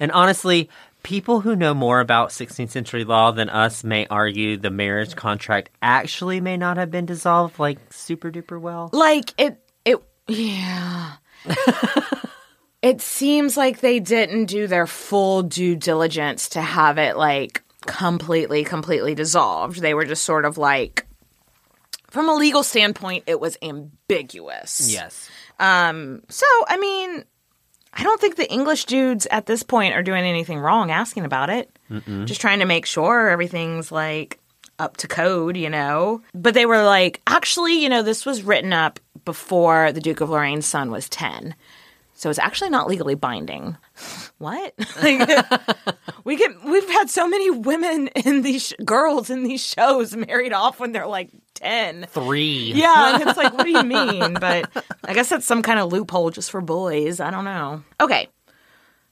And honestly, people who know more about 16th century law than us may argue the marriage contract actually may not have been dissolved like super duper well. Like it it yeah. (laughs) it seems like they didn't do their full due diligence to have it like completely completely dissolved. They were just sort of like from a legal standpoint it was ambiguous. Yes. Um so I mean I don't think the English dudes at this point are doing anything wrong asking about it. Mm-mm. Just trying to make sure everything's like up to code, you know? But they were like, actually, you know, this was written up before the Duke of Lorraine's son was 10. So it's actually not legally binding. What? (laughs) like, we get we've had so many women in these sh- girls in these shows married off when they're like 10. Three. Yeah, and it's like, (laughs) what do you mean? But I guess that's some kind of loophole just for boys. I don't know. Okay.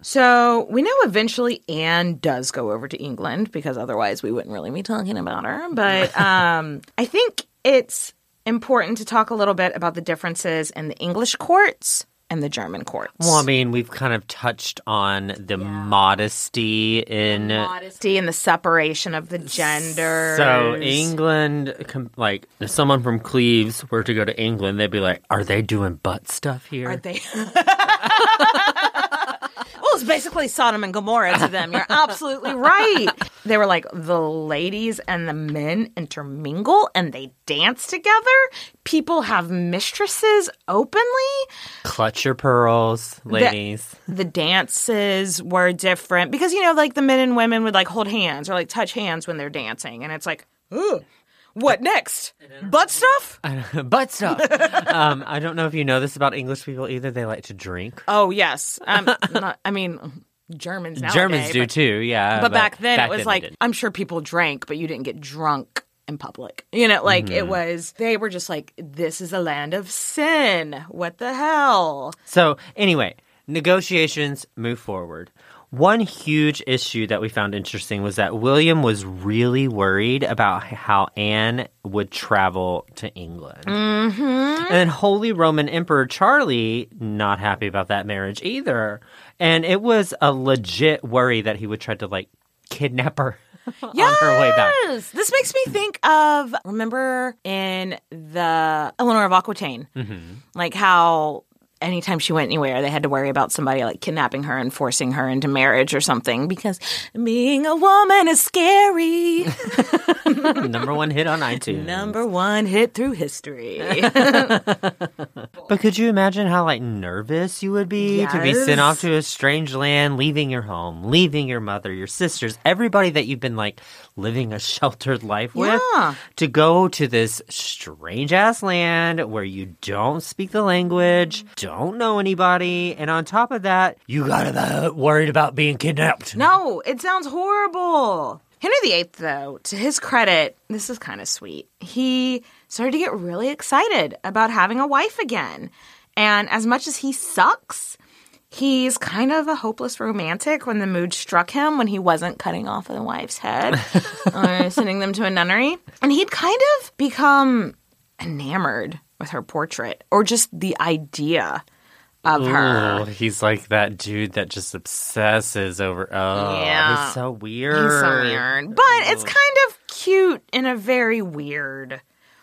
So we know eventually Anne does go over to England because otherwise we wouldn't really be talking about her. But (laughs) um, I think it's important to talk a little bit about the differences in the English courts and the German courts. Well, I mean, we've kind of touched on the modesty in. the modesty and the separation of the genders. So England, like if someone from Cleves were to go to England, they'd be like, "Are they doing butt stuff here?" Are they? (laughs) (laughs) well, it's basically Sodom and Gomorrah to them. You're absolutely right. (laughs) They were like the ladies and the men intermingle and they dance together. People have mistresses openly. Clutch your pearls, ladies. The, the dances were different because you know, like the men and women would like hold hands or like touch hands when they're dancing, and it's like, ooh. What next? Butt stuff? (laughs) butt stuff. um, I don't know if you know this about English people either. They like to drink. Oh yes. Um, (laughs) not, I mean, Germans. Nowadays, Germans do but- too. Yeah, but, back then back it was they like. I'm sure people drank, but you didn't get drunk in public. You know, like it Mhm. was. They were just like, "This is a land of sin. What the hell?" So, anyway, negotiations move forward. One huge issue that we found interesting was that William was really worried about how Anne would travel to England. Mm-hmm. And then Holy Roman Emperor Charlie, not happy about that marriage either. And it was a legit worry that he would try to like kidnap her (laughs) on her way back. Yes. This makes me think of remember in the Eleanor of Aquitaine, Mm-hmm. like how anytime she went anywhere, they had to worry about somebody like kidnapping her and forcing her into marriage or something because being a woman is scary. (laughs) Number one hit on iTunes. Number one hit through history. (laughs) But could you imagine how like nervous you would be to be sent off to a strange land, leaving your home, leaving your mother, your sisters, everybody that you've been like living a (laughs) sheltered life with, Yeah. to go to this strange ass land where you don't speak the language, don't know anybody, and on top of that, you gotta be worried about being kidnapped. No, it sounds horrible. Henry VIII, though, to his credit, this is kind of sweet. He started to get really excited about having a wife again. And as much as he sucks, he's kind of a hopeless romantic when the mood struck him when he wasn't cutting off the wife's head (laughs) or sending them to a nunnery. And he'd kind of become enamored with her portrait or just the idea of her. Ooh, he's like that dude that just obsesses over. Oh, Yeah. he's so weird. He's so weird. But it's kind of cute in a very weird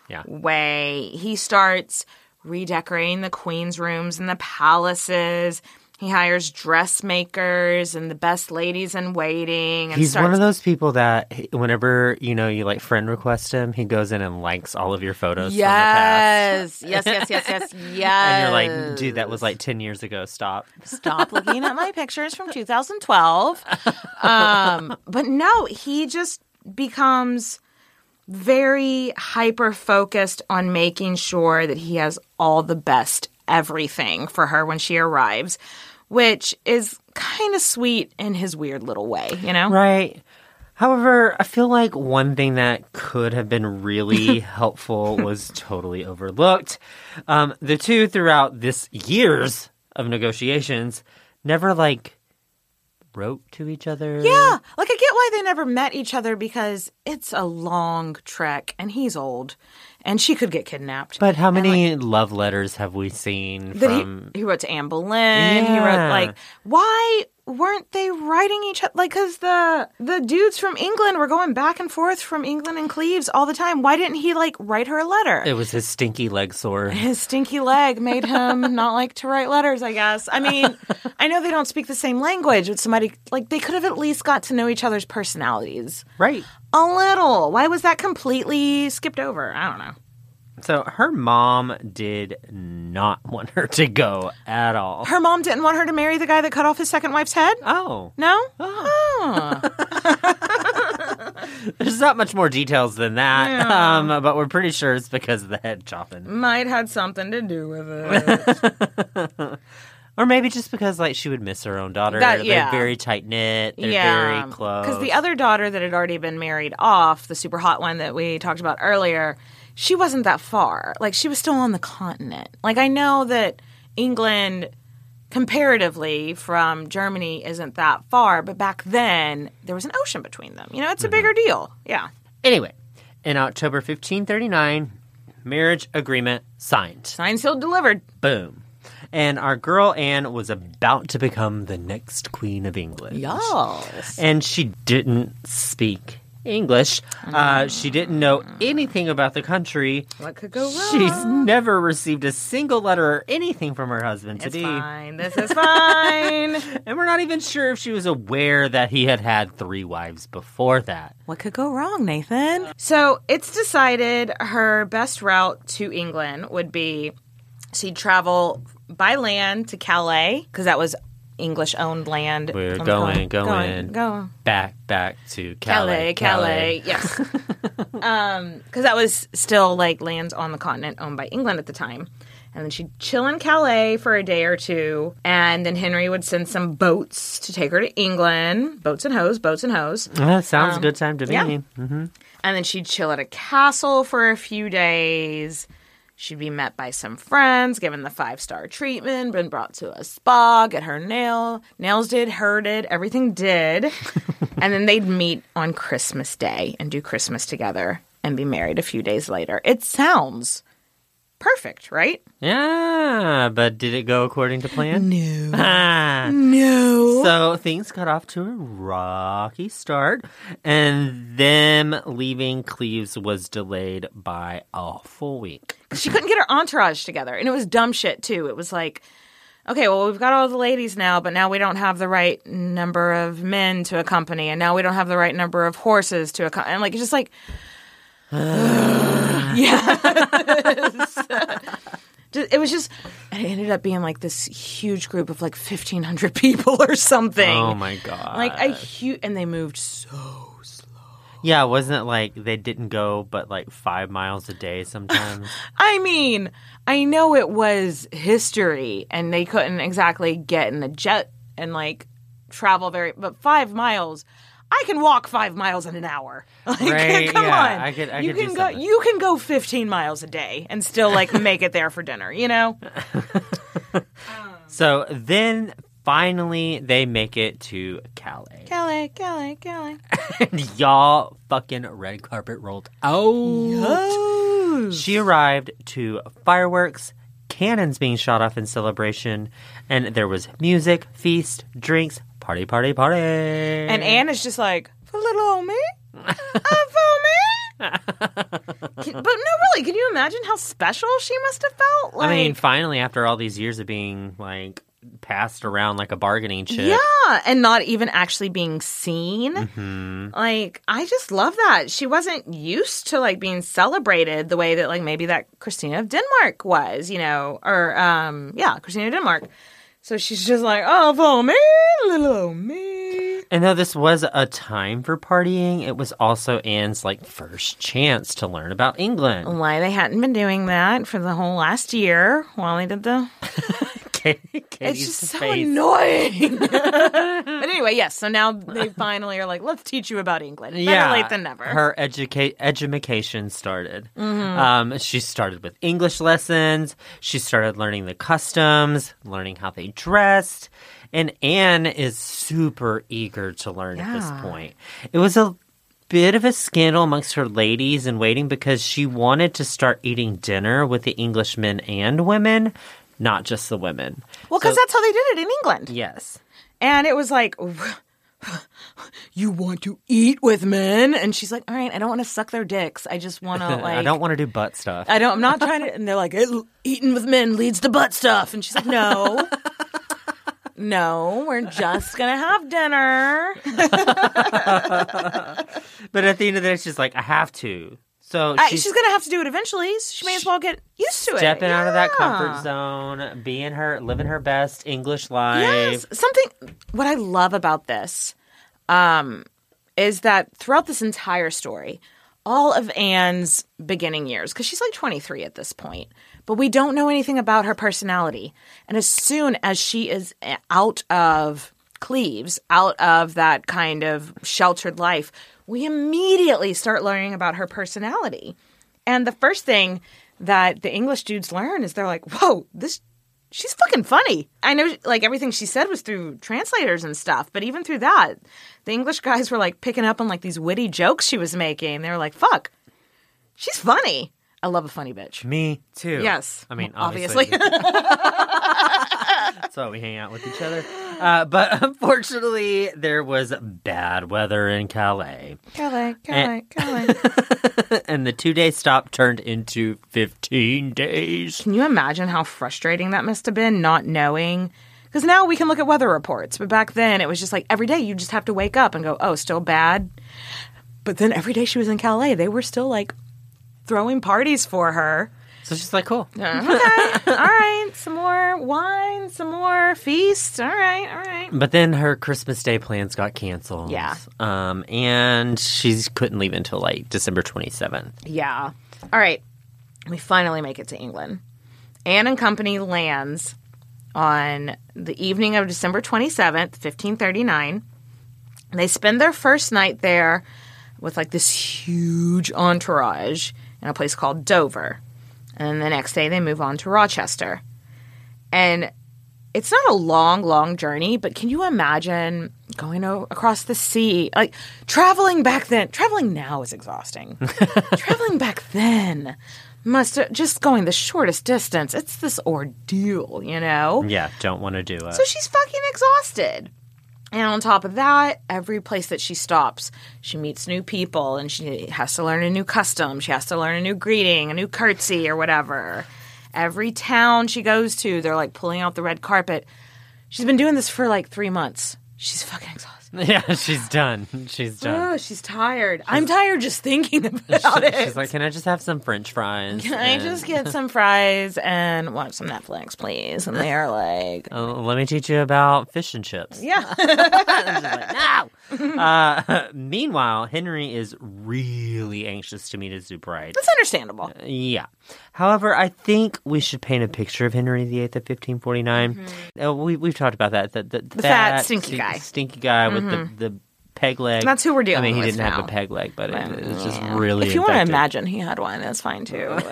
Yeah. way. He starts redecorating the queen's rooms and the palaces. He hires dressmakers and the best ladies in waiting. And He's starts one of those people that whenever you know you like friend request him, he goes in and likes all of your photos. Yes, yes, yes, yes, yes, (laughs) yes. And you're like, dude, that was like ten years ago. Stop. Stop looking at my pictures from 2012. Um, but no, he just becomes very hyper focused on making sure that he has all the best everything for her when she arrives, which is kind of sweet in his weird little way, you know? Right. However, I feel like one thing that could have been really (laughs) helpful was totally overlooked. Um, the two, throughout this years of negotiations, never like wrote to each other. Yeah, like I get why they never met each other because it's a long trek and he's old and she could get kidnapped. But how many love letters have we seen that from? he, he wrote to Anne Boleyn. He wrote like, why weren't they writing each other? Like, because the the dudes from England were going back and forth from England and Cleves all the time. Why didn't he like write her a letter? It was his stinky leg sore. (laughs) His stinky leg made him (laughs) not like to write letters, I guess. I mean, I know they don't speak the same language, but somebody like they could have at least got to know each other's personalities. Right. A little. Why was that completely skipped over? I don't know. So her mom did not (laughs) want her to go at all. Her mom didn't want her to marry the guy that cut off his second wife's head? Oh. No? Oh. (laughs) There's not much more details than that, Yeah. um, but we're pretty sure it's because of the head chopping. Might had something to do with it. (laughs) Or maybe just because like she would miss her own daughter. That- yeah. They're very tight knit. They're yeah. very close. Because the other daughter that had already been married off, the super hot one that we talked about earlier, she wasn't that far. Like she was still on the continent. Like I know that England comparatively from Germany isn't that far, but back then there was an ocean between them. You know, it's a mm-hmm. bigger deal. Yeah. Anyway, in October 1539, marriage agreement signed. Signed, sealed, delivered. Boom. And our girl Anne was about to become the next queen of England. Yes. And she didn't speak English. Uh, she didn't know anything about the country. What could go wrong? She's never received a single letter or anything from her husband It's to be. fine. This is fine. (laughs) And we're not even sure if she was aware that he had had three wives before that. What could go wrong, Nathan? So it's decided her best route to England would be she'd travel by land to Calais because that was English owned land. We're going, going, going, going. back, back to Calais, Calais, Calais, yes. (laughs) um, because that was still like lands on the continent owned by England at the time. And then she'd chill in Calais for a day or two, and then Henry would send some boats to take her to England. Boats and hoes, boats and hoes. That sounds Um, a good time to me. yeah. hmm And then she'd chill at a castle for a few days. She'd be met by some friends, given the five star treatment, been brought to a spa, get her nail nails did, her did, everything did. (laughs) and then they'd meet on Christmas Day and do Christmas together and be married a few days later. It sounds perfect, right? Yeah, but did it go according to plan? No. Ah. No. So things got off to a rocky start, and them leaving Cleves was delayed by a full week. she couldn't get her entourage together. And it was dumb shit, too. It was like, okay, well, we've got all the ladies now, but now we don't have the right number of men to accompany, and now we don't have the right number of horses to accompany. And like, it's just like, (sighs) yes. (laughs) It was just, it ended up being like this huge group of like 1,500 (laughs) people or something. Oh my god! Like a huge, and they moved so slow Yeah, wasn't it like they didn't go but like five miles a day sometimes? (laughs) I mean, I know it was history and they couldn't exactly get in a jet and like travel very, but five miles. I can walk five miles in an hour. (laughs) Like, Right, come yeah, on. I could- I you could can go. something. You can go 15 miles a day and still like (laughs) make it there for dinner. You know. (laughs) so then finally they make it to Calais. Calais, Calais, Calais. and y'all fucking red carpet rolled out. Oh She arrived to fireworks, cannons being shot off in celebration, and there was music, feast, drinks, party, party, party. And Anne is just like, for little old me, uh, for me. (laughs) Can- but no, really, can you imagine how special she must have felt? Like, I mean, finally, after all these years of being like passed around like a bargaining chip. Yeah, and not even actually being seen. Mhm. Like, I just love that. She wasn't used to like being celebrated the way that like maybe that Christina of Denmark was, you know, or um yeah, Christina of Denmark. So she's just like, oh, for me, little old me. And though this was a time for partying, it was also Anne's like first chance to learn about England. Why they hadn't been doing that for the whole last year while they did the. (laughs) it's just so face. annoying. (laughs) but anyway, yes. So now (laughs) they finally are like, let's teach you about England. Better late than never. Her educate education started. Mhm. Um, she started with English lessons. She started learning the customs, learning how they dressed, and Anne is super eager to learn at this point. It was a bit of a scandal amongst her ladies in waiting because she wanted to start eating dinner with the Englishmen and women, not just the women. well, because So- that's how they did it in England. yes. And it was like, you want to eat with men? And she's like, all right, I don't want to suck their dicks. I just want to like. I don't want to do butt stuff. I don't. I'm not trying to. And they're like, "Eh, eating with men leads to butt stuff. And she's like, no. (laughs) No, we're just gonna have dinner. (laughs) but at the end of the day, she's like, I have to. So I- she's, she's gonna have to do it eventually. so She may as well get used to it. stepping out of that comfort zone, being her, living her best English life. Yes, something. What I love about this, um, is that throughout this entire story, all of Anne's beginning years, because she's like 23 at this point, but we don't know anything about her personality. And as soon as she is out of Cleves, out of that kind of sheltered life, we immediately start learning about her personality. And the first thing that the English dudes learn is they're like, whoa, this she's fucking funny. I know like everything she said was through translators and stuff, but even through that, the English guys were like picking up on like these witty jokes she was making. They were like, fuck, she's funny. I love a funny bitch. Me too. Yes. I mean, Obviously. obviously. That's why we hang out with each other. Uh, but (laughs) unfortunately, there was bad weather in Calais. Calais, Calais, Calais. (laughs) and the two day stop turned into 15 days. Can you imagine how frustrating that must have been not knowing? Because now we can look at weather reports, but back then it was just like every day you just have to wake up and go, oh, still bad. But then every day she was in Calais, they were still like throwing parties for her. So she's like, cool. okay, (laughs) all right, some more wine, some more feast. All right, all right. But then her Christmas Day plans got canceled. Yeah. Um, and she couldn't leave until like December 27th. Yeah. All right. We finally make it to England. Anne and Company lands on the evening of December 27th, 1539. They spend their first night there with like this huge entourage in a place called Dover. And then the next day they move on to Rochester. And it's not a long, long journey, but can you imagine going o- across the sea? Like traveling back then, traveling now is exhausting. (laughs) traveling back then must just going the shortest distance. It's this ordeal, you know? Yeah, don't want to do it. So she's fucking exhausted. And on top of that, every place that she stops, she meets new people and she has to learn a new custom. She has to learn a new greeting, a new curtsy, or whatever. Every town she goes to, they're like pulling out the red carpet. She's been doing this for like three months. She's fucking exhausted. (laughs) Yeah, she's done. She's done. Oh, she's tired. I'm tired just thinking (laughs) about it. She's like, can I just have some French fries? Can I And- just get some fries and watch some Netflix, please? And they're like, Uh, (laughs) let me teach you about fish and chips. yeah. no. uh, meanwhile, Henry is really anxious to meet his new bride. That's understandable. Yeah. However, I think we should paint a picture of Henry VIII of 1549. Uh, we, we've talked about that. The, the, Mm-hmm. The fat, stinky stink- guy. Stinky guy with Mhm. the, the peg leg. That's who we're dealing with. I mean, he didn't have a peg leg, but it, Well, it was just yeah. really If you want to imagine he had one, that's fine too. (laughs)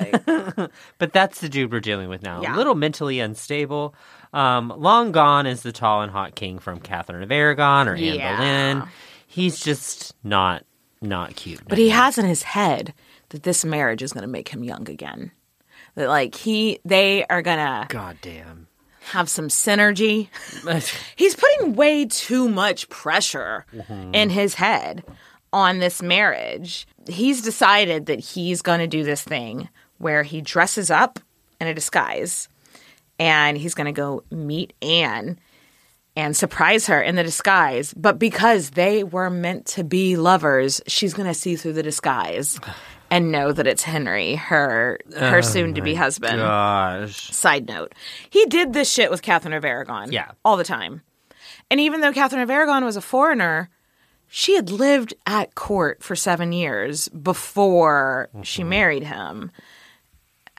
Like, But that's the dude we're dealing with now. Yeah. A little mentally unstable. Um, long gone is the tall and hot king from Catherine of Aragon or Anne Yeah. Boleyn. He's just not not cute. but he has in his head that this marriage is going to make him young again. That like he, they are gonna goddamn have some synergy. (laughs) He's putting way too much pressure mm-hmm. in his head on this marriage. He's decided that he's going to do this thing where he dresses up in a disguise and he's going to go meet Anne and surprise her in the disguise. But because they were meant to be lovers, she's going to see through the disguise (laughs) and know that it's Henry, her her Oh soon to be husband. Gosh. Side note, he did this shit with Catherine of Aragon. Yeah. All the time. And even though Catherine of Aragon was a foreigner, she had lived at court for seven years before she Mm-hmm. married him.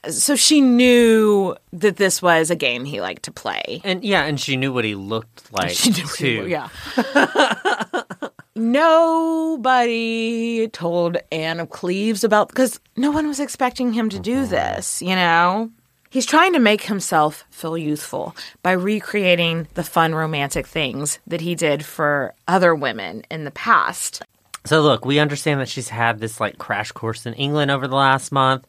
So she knew that this was a game he liked to play. And yeah, and she knew what he looked (laughs) like She knew what he too. yeah. (laughs) Nobody told Anne of Cleves about because no one was expecting him to do mm-hmm. this, you know? He's trying to make himself feel youthful by recreating the fun romantic things that he did for other women in the past. So look, we understand that she's had this like crash course in England over the last month,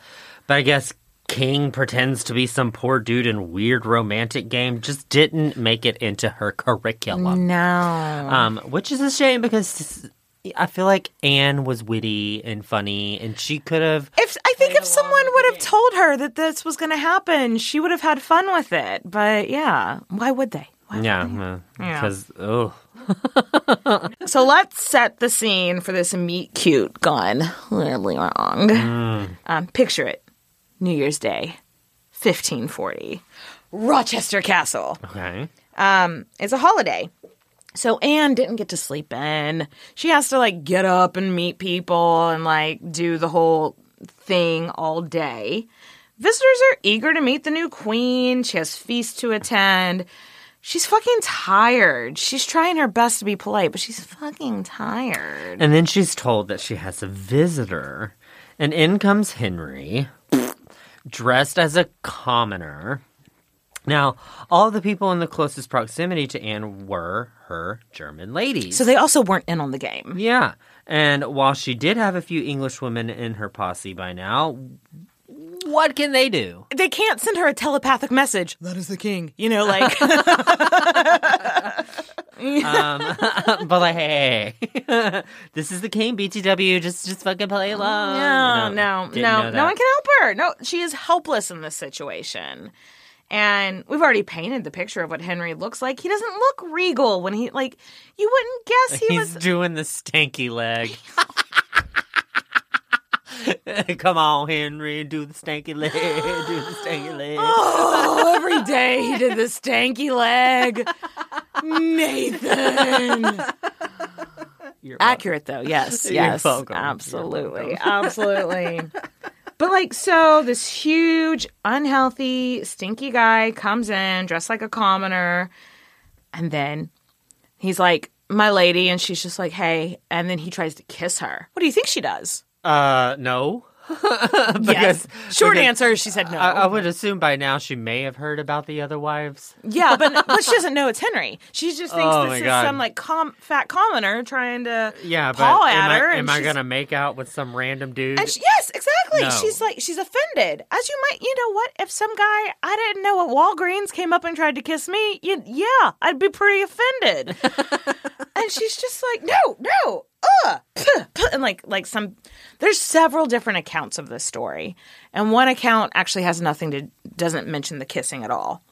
but I guess King pretends to be some poor dude in weird romantic game just didn't make it into her curriculum. No. Um, which is a shame because I feel like Anne was witty and funny, and she could have. If I think if someone would have told her that this was going to happen, she would have had fun with it. But yeah, why would they? Yeah, Yeah. because oh, (laughs) (laughs) So let's set the scene for this meet cute gone horribly wrong. Mm. Um, picture it New Year's Day, 1540, Rochester Castle. okay. Um, it's a holiday. So Anne didn't get to sleep in. She has to like get up and meet people and like do the whole thing all day. Visitors are eager to meet the new queen. She has feasts to attend. She's fucking tired. She's trying her best to be polite, but she's fucking tired. And then she's told that she has a visitor, and in comes Henry, dressed as a commoner. Now, all the people in the closest proximity to Anne were her German ladies. So they also weren't in on the game. Yeah. And while she did have a few English women in her posse by now, what can they do? They can't send her a telepathic message. That is the king. You know, like. (laughs) (laughs) um, (laughs) but like, hey, (laughs) this is the king BTW. Just, just fucking play along. No, no, no. No one can help her. No, she is helpless in this situation. And we've already painted the picture of what Henry looks like. He doesn't look regal when he like you wouldn't guess he He's was doing the stanky leg. (laughs) (laughs) Come on, Henry, do the stanky leg. Do the stanky leg. Oh, every (laughs) day he did the stanky leg. Nathan. Accurate though, yes, (laughs) You're yes. welcome. You're Absolutely. Absolutely. But like so this huge, unhealthy, stinky guy comes in dressed like a commoner, and then he's like, My lady, and she's just like, Hey, and then he tries to kiss her. What do you think she does? Uh, no. (laughs) yes. Short because answer, she said no. I, I would assume by now she may have heard about the other wives. Yeah, but (laughs) but she doesn't know it's Henry. She just thinks Oh this is God. some like com- fat commoner trying to Yeah, but paw am, at her. I, and am I gonna make out with some random dude? And she, yes, exactly. No. She's like she's offended. As you might, you know what? If some guy I didn't know at Walgreens came up and tried to kiss me, you, yeah, I'd be pretty offended. (laughs) and she's just like, no, no, uh, puh, puh," and like like some. There's several different accounts of this story, and one account actually has nothing to doesn't mention the kissing at all.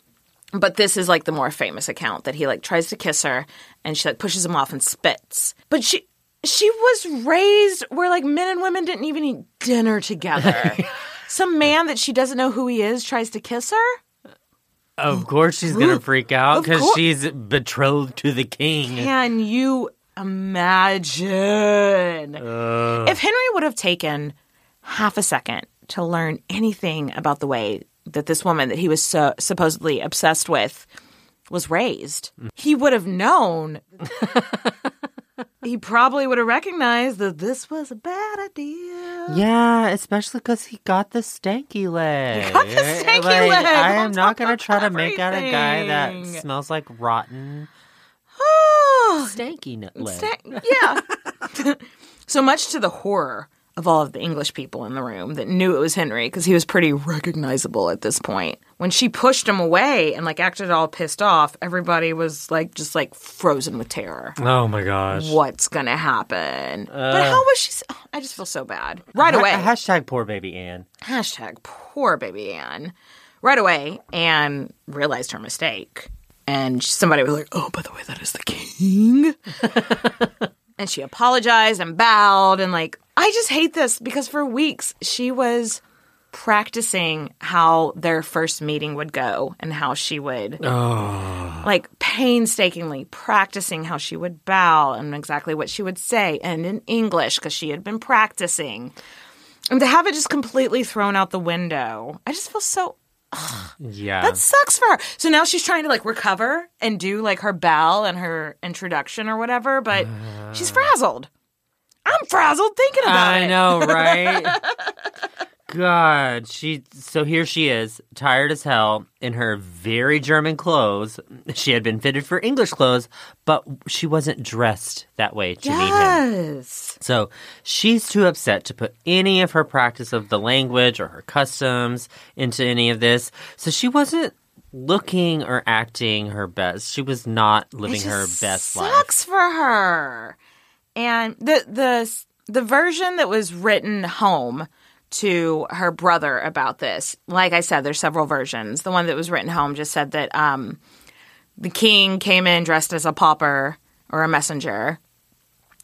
But this is like the more famous account that he like tries to kiss her and she like pushes him off and spits. But she she was raised where like men and women didn't even eat dinner together. (laughs) Some man that she doesn't know who he is tries to kiss her. Of course she's gonna freak out because she's betrothed to the king. Can you imagine? Ugh. If Henry would have taken half a second to learn anything about the way that this woman that he was so supposedly obsessed with was raised, mm. he would have known. (laughs) he probably would have recognized that this was a bad idea. Yeah, especially because he got the stanky leg. got the stanky Like, leg I am not gonna of try to make out a guy that smells like rotten Oh, stanky n- leg. sta- yeah. (laughs) so much to the horror of all of the English people in the room that knew it was Henry because he was pretty recognizable at this point. When she pushed him away and like acted all pissed off, everybody was like just like frozen with terror. oh my gosh. What's gonna happen? but Uh. how was she? s- oh, I just feel so bad right Ha- away. Hashtag poor baby Anne. Hashtag poor baby Anne. right away Anne realized her mistake. And somebody was like, oh, by the way, that is the king. (laughs) and she apologized and bowed. And like, I just hate this because for weeks she was practicing how their first meeting would go and how she would Oh. like painstakingly practicing how she would bow and exactly what she would say and in English because she had been practicing. And to have it just completely thrown out the window, I just feel so Yeah. that sucks for her. So now she's trying to like recover and do like her bell and her introduction or whatever, but she's uh. frazzled. I'm frazzled thinking about I it. I know, right? (laughs) God, she. So here she is, tired as hell in her very German clothes. She had been fitted for English clothes, but she wasn't dressed that way to meet him. So she's too upset to put any of her practice of the language or her customs into any of this. So she wasn't looking or acting her best. She was not living her best life. sucks for her. And the the the version that was written home to her brother about this, like I said, there's several versions. The one that was written home just said that um, the king came in dressed as a pauper or a messenger,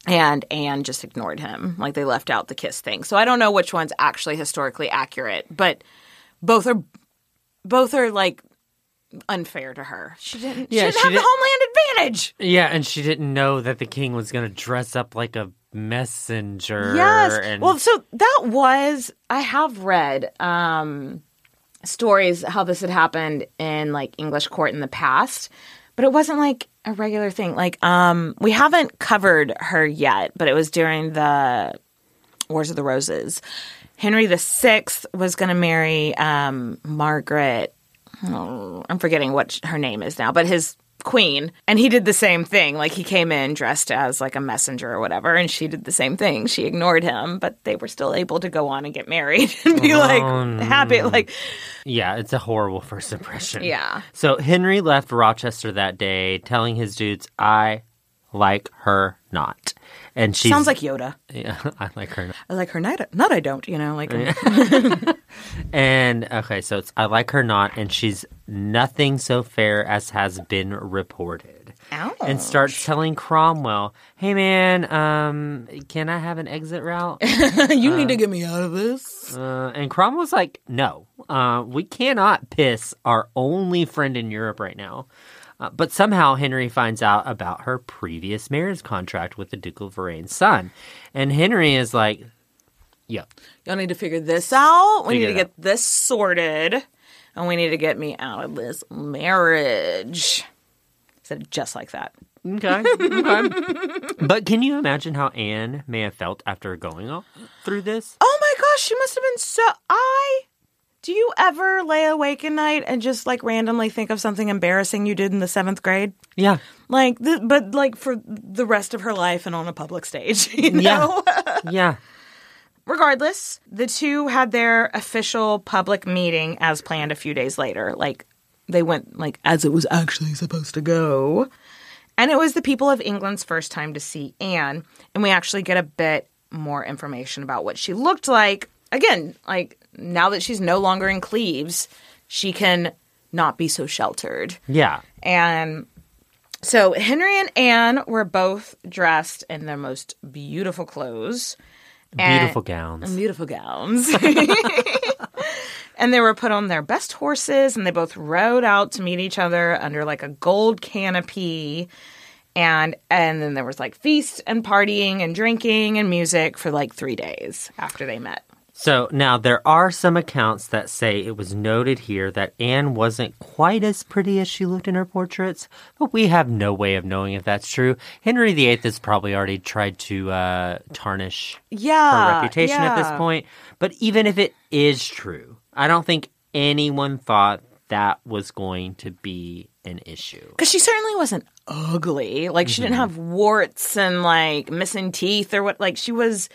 and Anne just ignored him. Like they left out the kiss thing. So I don't know which one's actually historically accurate, but both are both are like unfair to her. She didn't. Yeah, she didn't she have the didn't- homeland advantage. Yeah, and she didn't know that the king was going to dress up like a messenger. Yes. And Well, so that was I have read um stories how this had happened in like English court in the past, but it wasn't like a regular thing. Like um we haven't covered her yet, but it was during the Wars of the Roses. Henry VI was going to marry um Margaret oh, I'm forgetting what her name is now, but his queen. And he did the same thing. Like he came in dressed as like a messenger or whatever, and she did the same thing. She ignored him, but they were still able to go on and get married (laughs) and be oh, like Oh, happy. Like yeah, it's a horrible first impression. Yeah. So Henry left Rochester that day, telling his dudes, "I like her not," and she sounds like Yoda. Yeah, (laughs) I like her not. I like her not. Not I don't. You know, like (laughs) And okay, so it's I like her not, and she's nothing so fair as has been reported. And starts telling Cromwell, "Hey man, um, can I have an exit route? (laughs) you need to get me out of this. Uh, and Cromwell's like, "No, uh, we cannot piss our only friend in Europe right now." Uh, but somehow Henry finds out about her previous marriage contract with the Duke of Lorraine's son, and Henry is like, "Yep, Y'all need to figure this out. We Figure need to get this sorted, and we need to get me out of this marriage. Said just like that. Okay. okay. but can you imagine how Anne may have felt after going all through this? Oh my gosh, she must have been so. I. Do you ever lay awake at night and just like randomly think of something embarrassing you did in the seventh grade? Yeah. Like, the, but like for the rest of her life and on a public stage, (laughs) you know? (laughs) yeah. Regardless, the two had their official public meeting as planned a few days later. Like, they went like as it was actually supposed to go. And it was the people of England's first time to see Anne, and we actually get a bit more information about what she looked like. Again, like now that she's no longer in Cleves, she can not be so sheltered. Yeah. And so Henry and Anne were both dressed in their most beautiful clothes. And- Beautiful gowns. Beautiful gowns. (laughs) and they were put on their best horses and they both rode out to meet each other under like a gold canopy. And and then there was like feast and partying and drinking and music for like 3 days after they met. So now there are some accounts that say it was noted here that Anne wasn't quite as pretty as she looked in her portraits, but we have no way of knowing if that's true. Henry VIII has probably already tried to uh, tarnish Yeah. her reputation at this point. But even if it is true, I don't think anyone thought that was going to be an issue. Because she certainly wasn't ugly. Like she didn't have warts and like missing teeth or what. Like she was,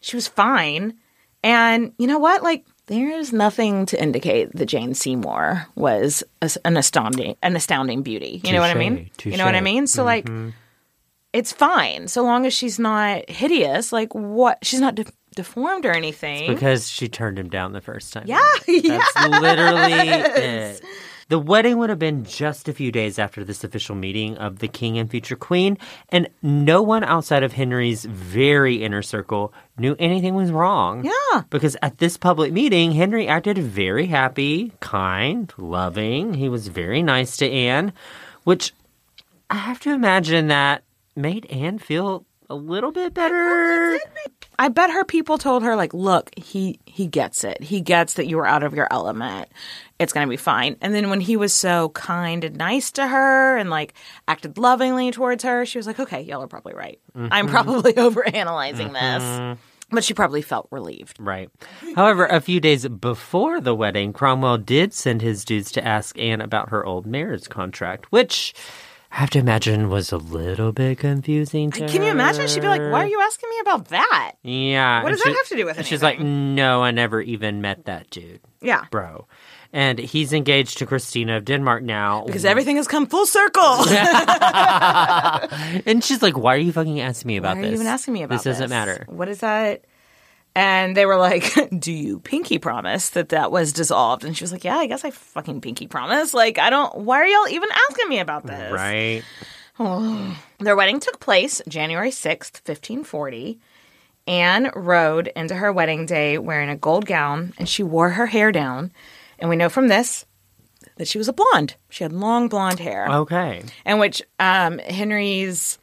she was fine. And you know what? Like there's nothing to indicate that Jane Seymour was a, an astounding, an astounding beauty. You know what I mean? Touche, You know what I mean? So like, Mhm. it's fine so long as she's not hideous. Like what? She's not de- deformed or anything. Because she turned him down the first time. yeah, (laughs) That's yes. literally it. The wedding would have been just a few days after this official meeting of the king and future queen, and no one outside of Henry's very inner circle knew anything was wrong. Yeah. Because at this public meeting, Henry acted very happy, kind, loving. He was very nice to Anne, which I have to imagine that made Anne feel a little bit better. I bet her people told her like, "Look, he he gets it. He gets that you were out of your element. It's going to be fine." And then when he was so kind and nice to her and like acted lovingly towards her, she was like, "Okay, y'all are probably right. I'm Mhm. probably (laughs) overanalyzing this." Mhm. But she probably felt relieved. Right. However, a few days before the wedding, Cromwell did send his dudes to ask Anne about her old marriage contract, which I have to imagine was a little bit confusing to Can you imagine? She'd be like, "Why are you asking me about that?" Yeah. What does that have to do with it? She's like, no, I never even met that dude. Yeah. Bro. And he's engaged to Christina of Denmark now. Because everything has come full circle. (laughs) and she's like, why are you fucking asking me about this? Why are this? you even asking me about this? This doesn't matter. What is that? And they were like, (laughs) "Do you pinky promise that that was dissolved?" And she was like, "Yeah, I guess I fucking pinky promise. Like, I don't. Why are y'all even asking me about this?" Right. (sighs) Their wedding took place January sixth, fifteen forty. Anne rode into her wedding day wearing a gold gown, and she wore her hair down. And we know from this that she was a blonde. She had long blonde hair. Okay. And which um, Henry's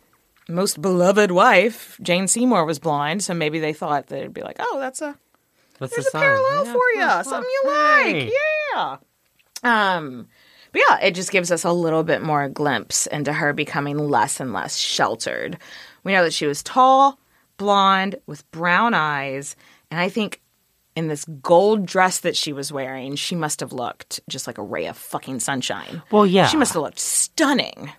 most beloved wife, Jane Seymour, was blind, So maybe they thought that it'd be like, oh, that's a What's there's the a sign? parallel Yeah, for you, something you hey. like, yeah. Um, but yeah, it just gives us a little bit more glimpse into her becoming less and less sheltered. We know that she was tall, blonde, with brown eyes, and I think in this gold dress that she was wearing, she must have looked just like a ray of fucking sunshine. Well, yeah. She must have looked stunning.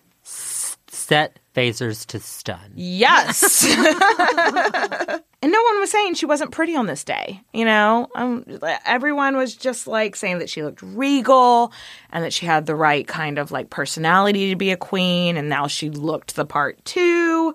Set phasers to stun. Yes. (laughs) (laughs) and no one was saying she wasn't pretty on this day. You know, um, everyone was just like saying that she looked regal and that she had the right kind of like personality to be a queen. And now she looked the part too.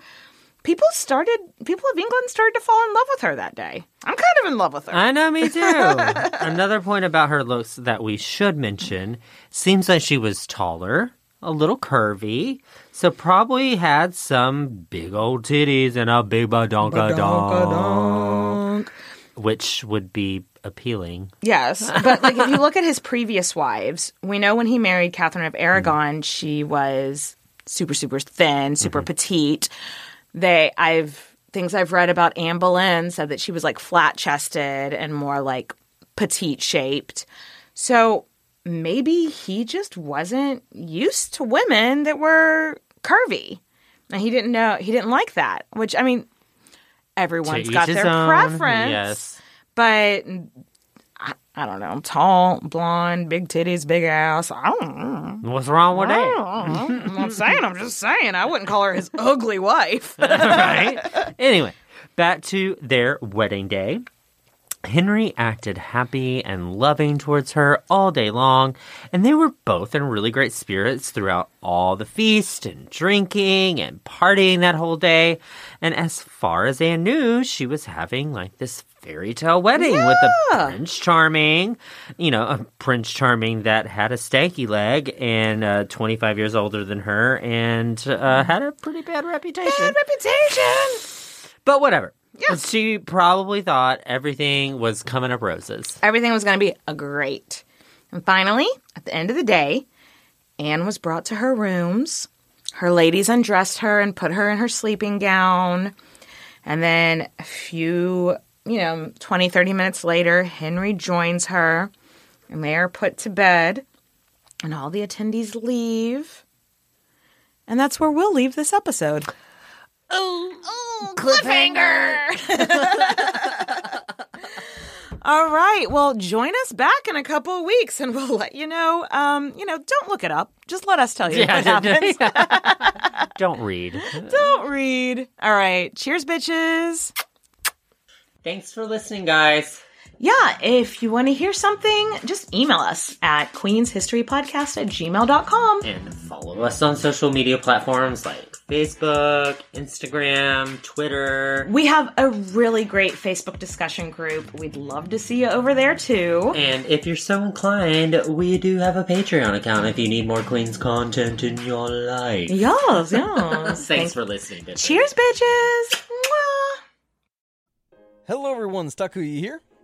People started, people of England started to fall in love with her that day. I'm kind of in love with her. I know, me (laughs) too. Another point about her looks that we should mention seems like she was taller, a little curvy, so probably had some big old titties and a big badonka donk, which would be appealing. Yes, but like if you look at his previous wives, we know when he married Catherine of mm-hmm. Aragon, she was super super thin, super mm-hmm. petite. They I've things I've read about Anne Boleyn said that she was like flat chested and more like petite shaped. So maybe he just wasn't used to women that were curvy. And he didn't know he didn't like that, which I mean everyone's got their own, preference. yes. But I, I don't know. I'm tall, blonde, big titties, big ass. I don't know. What's wrong with that? I'm not saying. I'm just saying. I wouldn't call her his ugly wife. (laughs) right? (laughs) Anyway, back to their wedding day. Henry acted happy and loving towards her all day long, and they were both in really great spirits throughout all the feast and drinking and partying that whole day. And as far as Anne knew, she was having like this fairy tale wedding with a Prince Charming, you know, a Prince Charming that had a stanky leg and uh, 25 years older than her and uh, had a pretty bad reputation. Bad reputation. But whatever. She probably thought everything was coming up roses. Everything was going to be a great. And finally, at the end of the day, Anne was brought to her rooms. Her ladies undressed her and put her in her sleeping gown. And then a few, you know, 20, 30 minutes later, Henry joins her and they are put to bed. And all the attendees leave. And that's where we'll leave this episode. Oh, cliffhanger. (laughs) All right. Well, join us back in a couple of weeks and we'll let you know. Um, you know, don't look it up. Just let us tell you Yeah, what (laughs) happens. (laughs) Don't read. don't read. All right. Cheers, bitches. Thanks for listening, guys. Yeah, if you want to hear something, just email us at queenshistorypodcast at gmail.com. And follow us on social media platforms like Facebook, Instagram, Twitter. We have a really great Facebook discussion group. We'd love to see you over there too. And if you're so inclined, we do have a Patreon account if you need more Queens content in your life. Yes, (laughs) yes. Thanks Thank- for listening. bitches. Cheers, bitches! Mwah. Hello, everyone. Takuya here.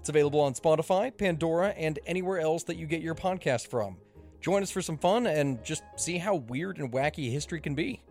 It's available on Spotify, Pandora, and anywhere else that you get your podcast from. Join us for some fun and just see how weird and wacky history can be.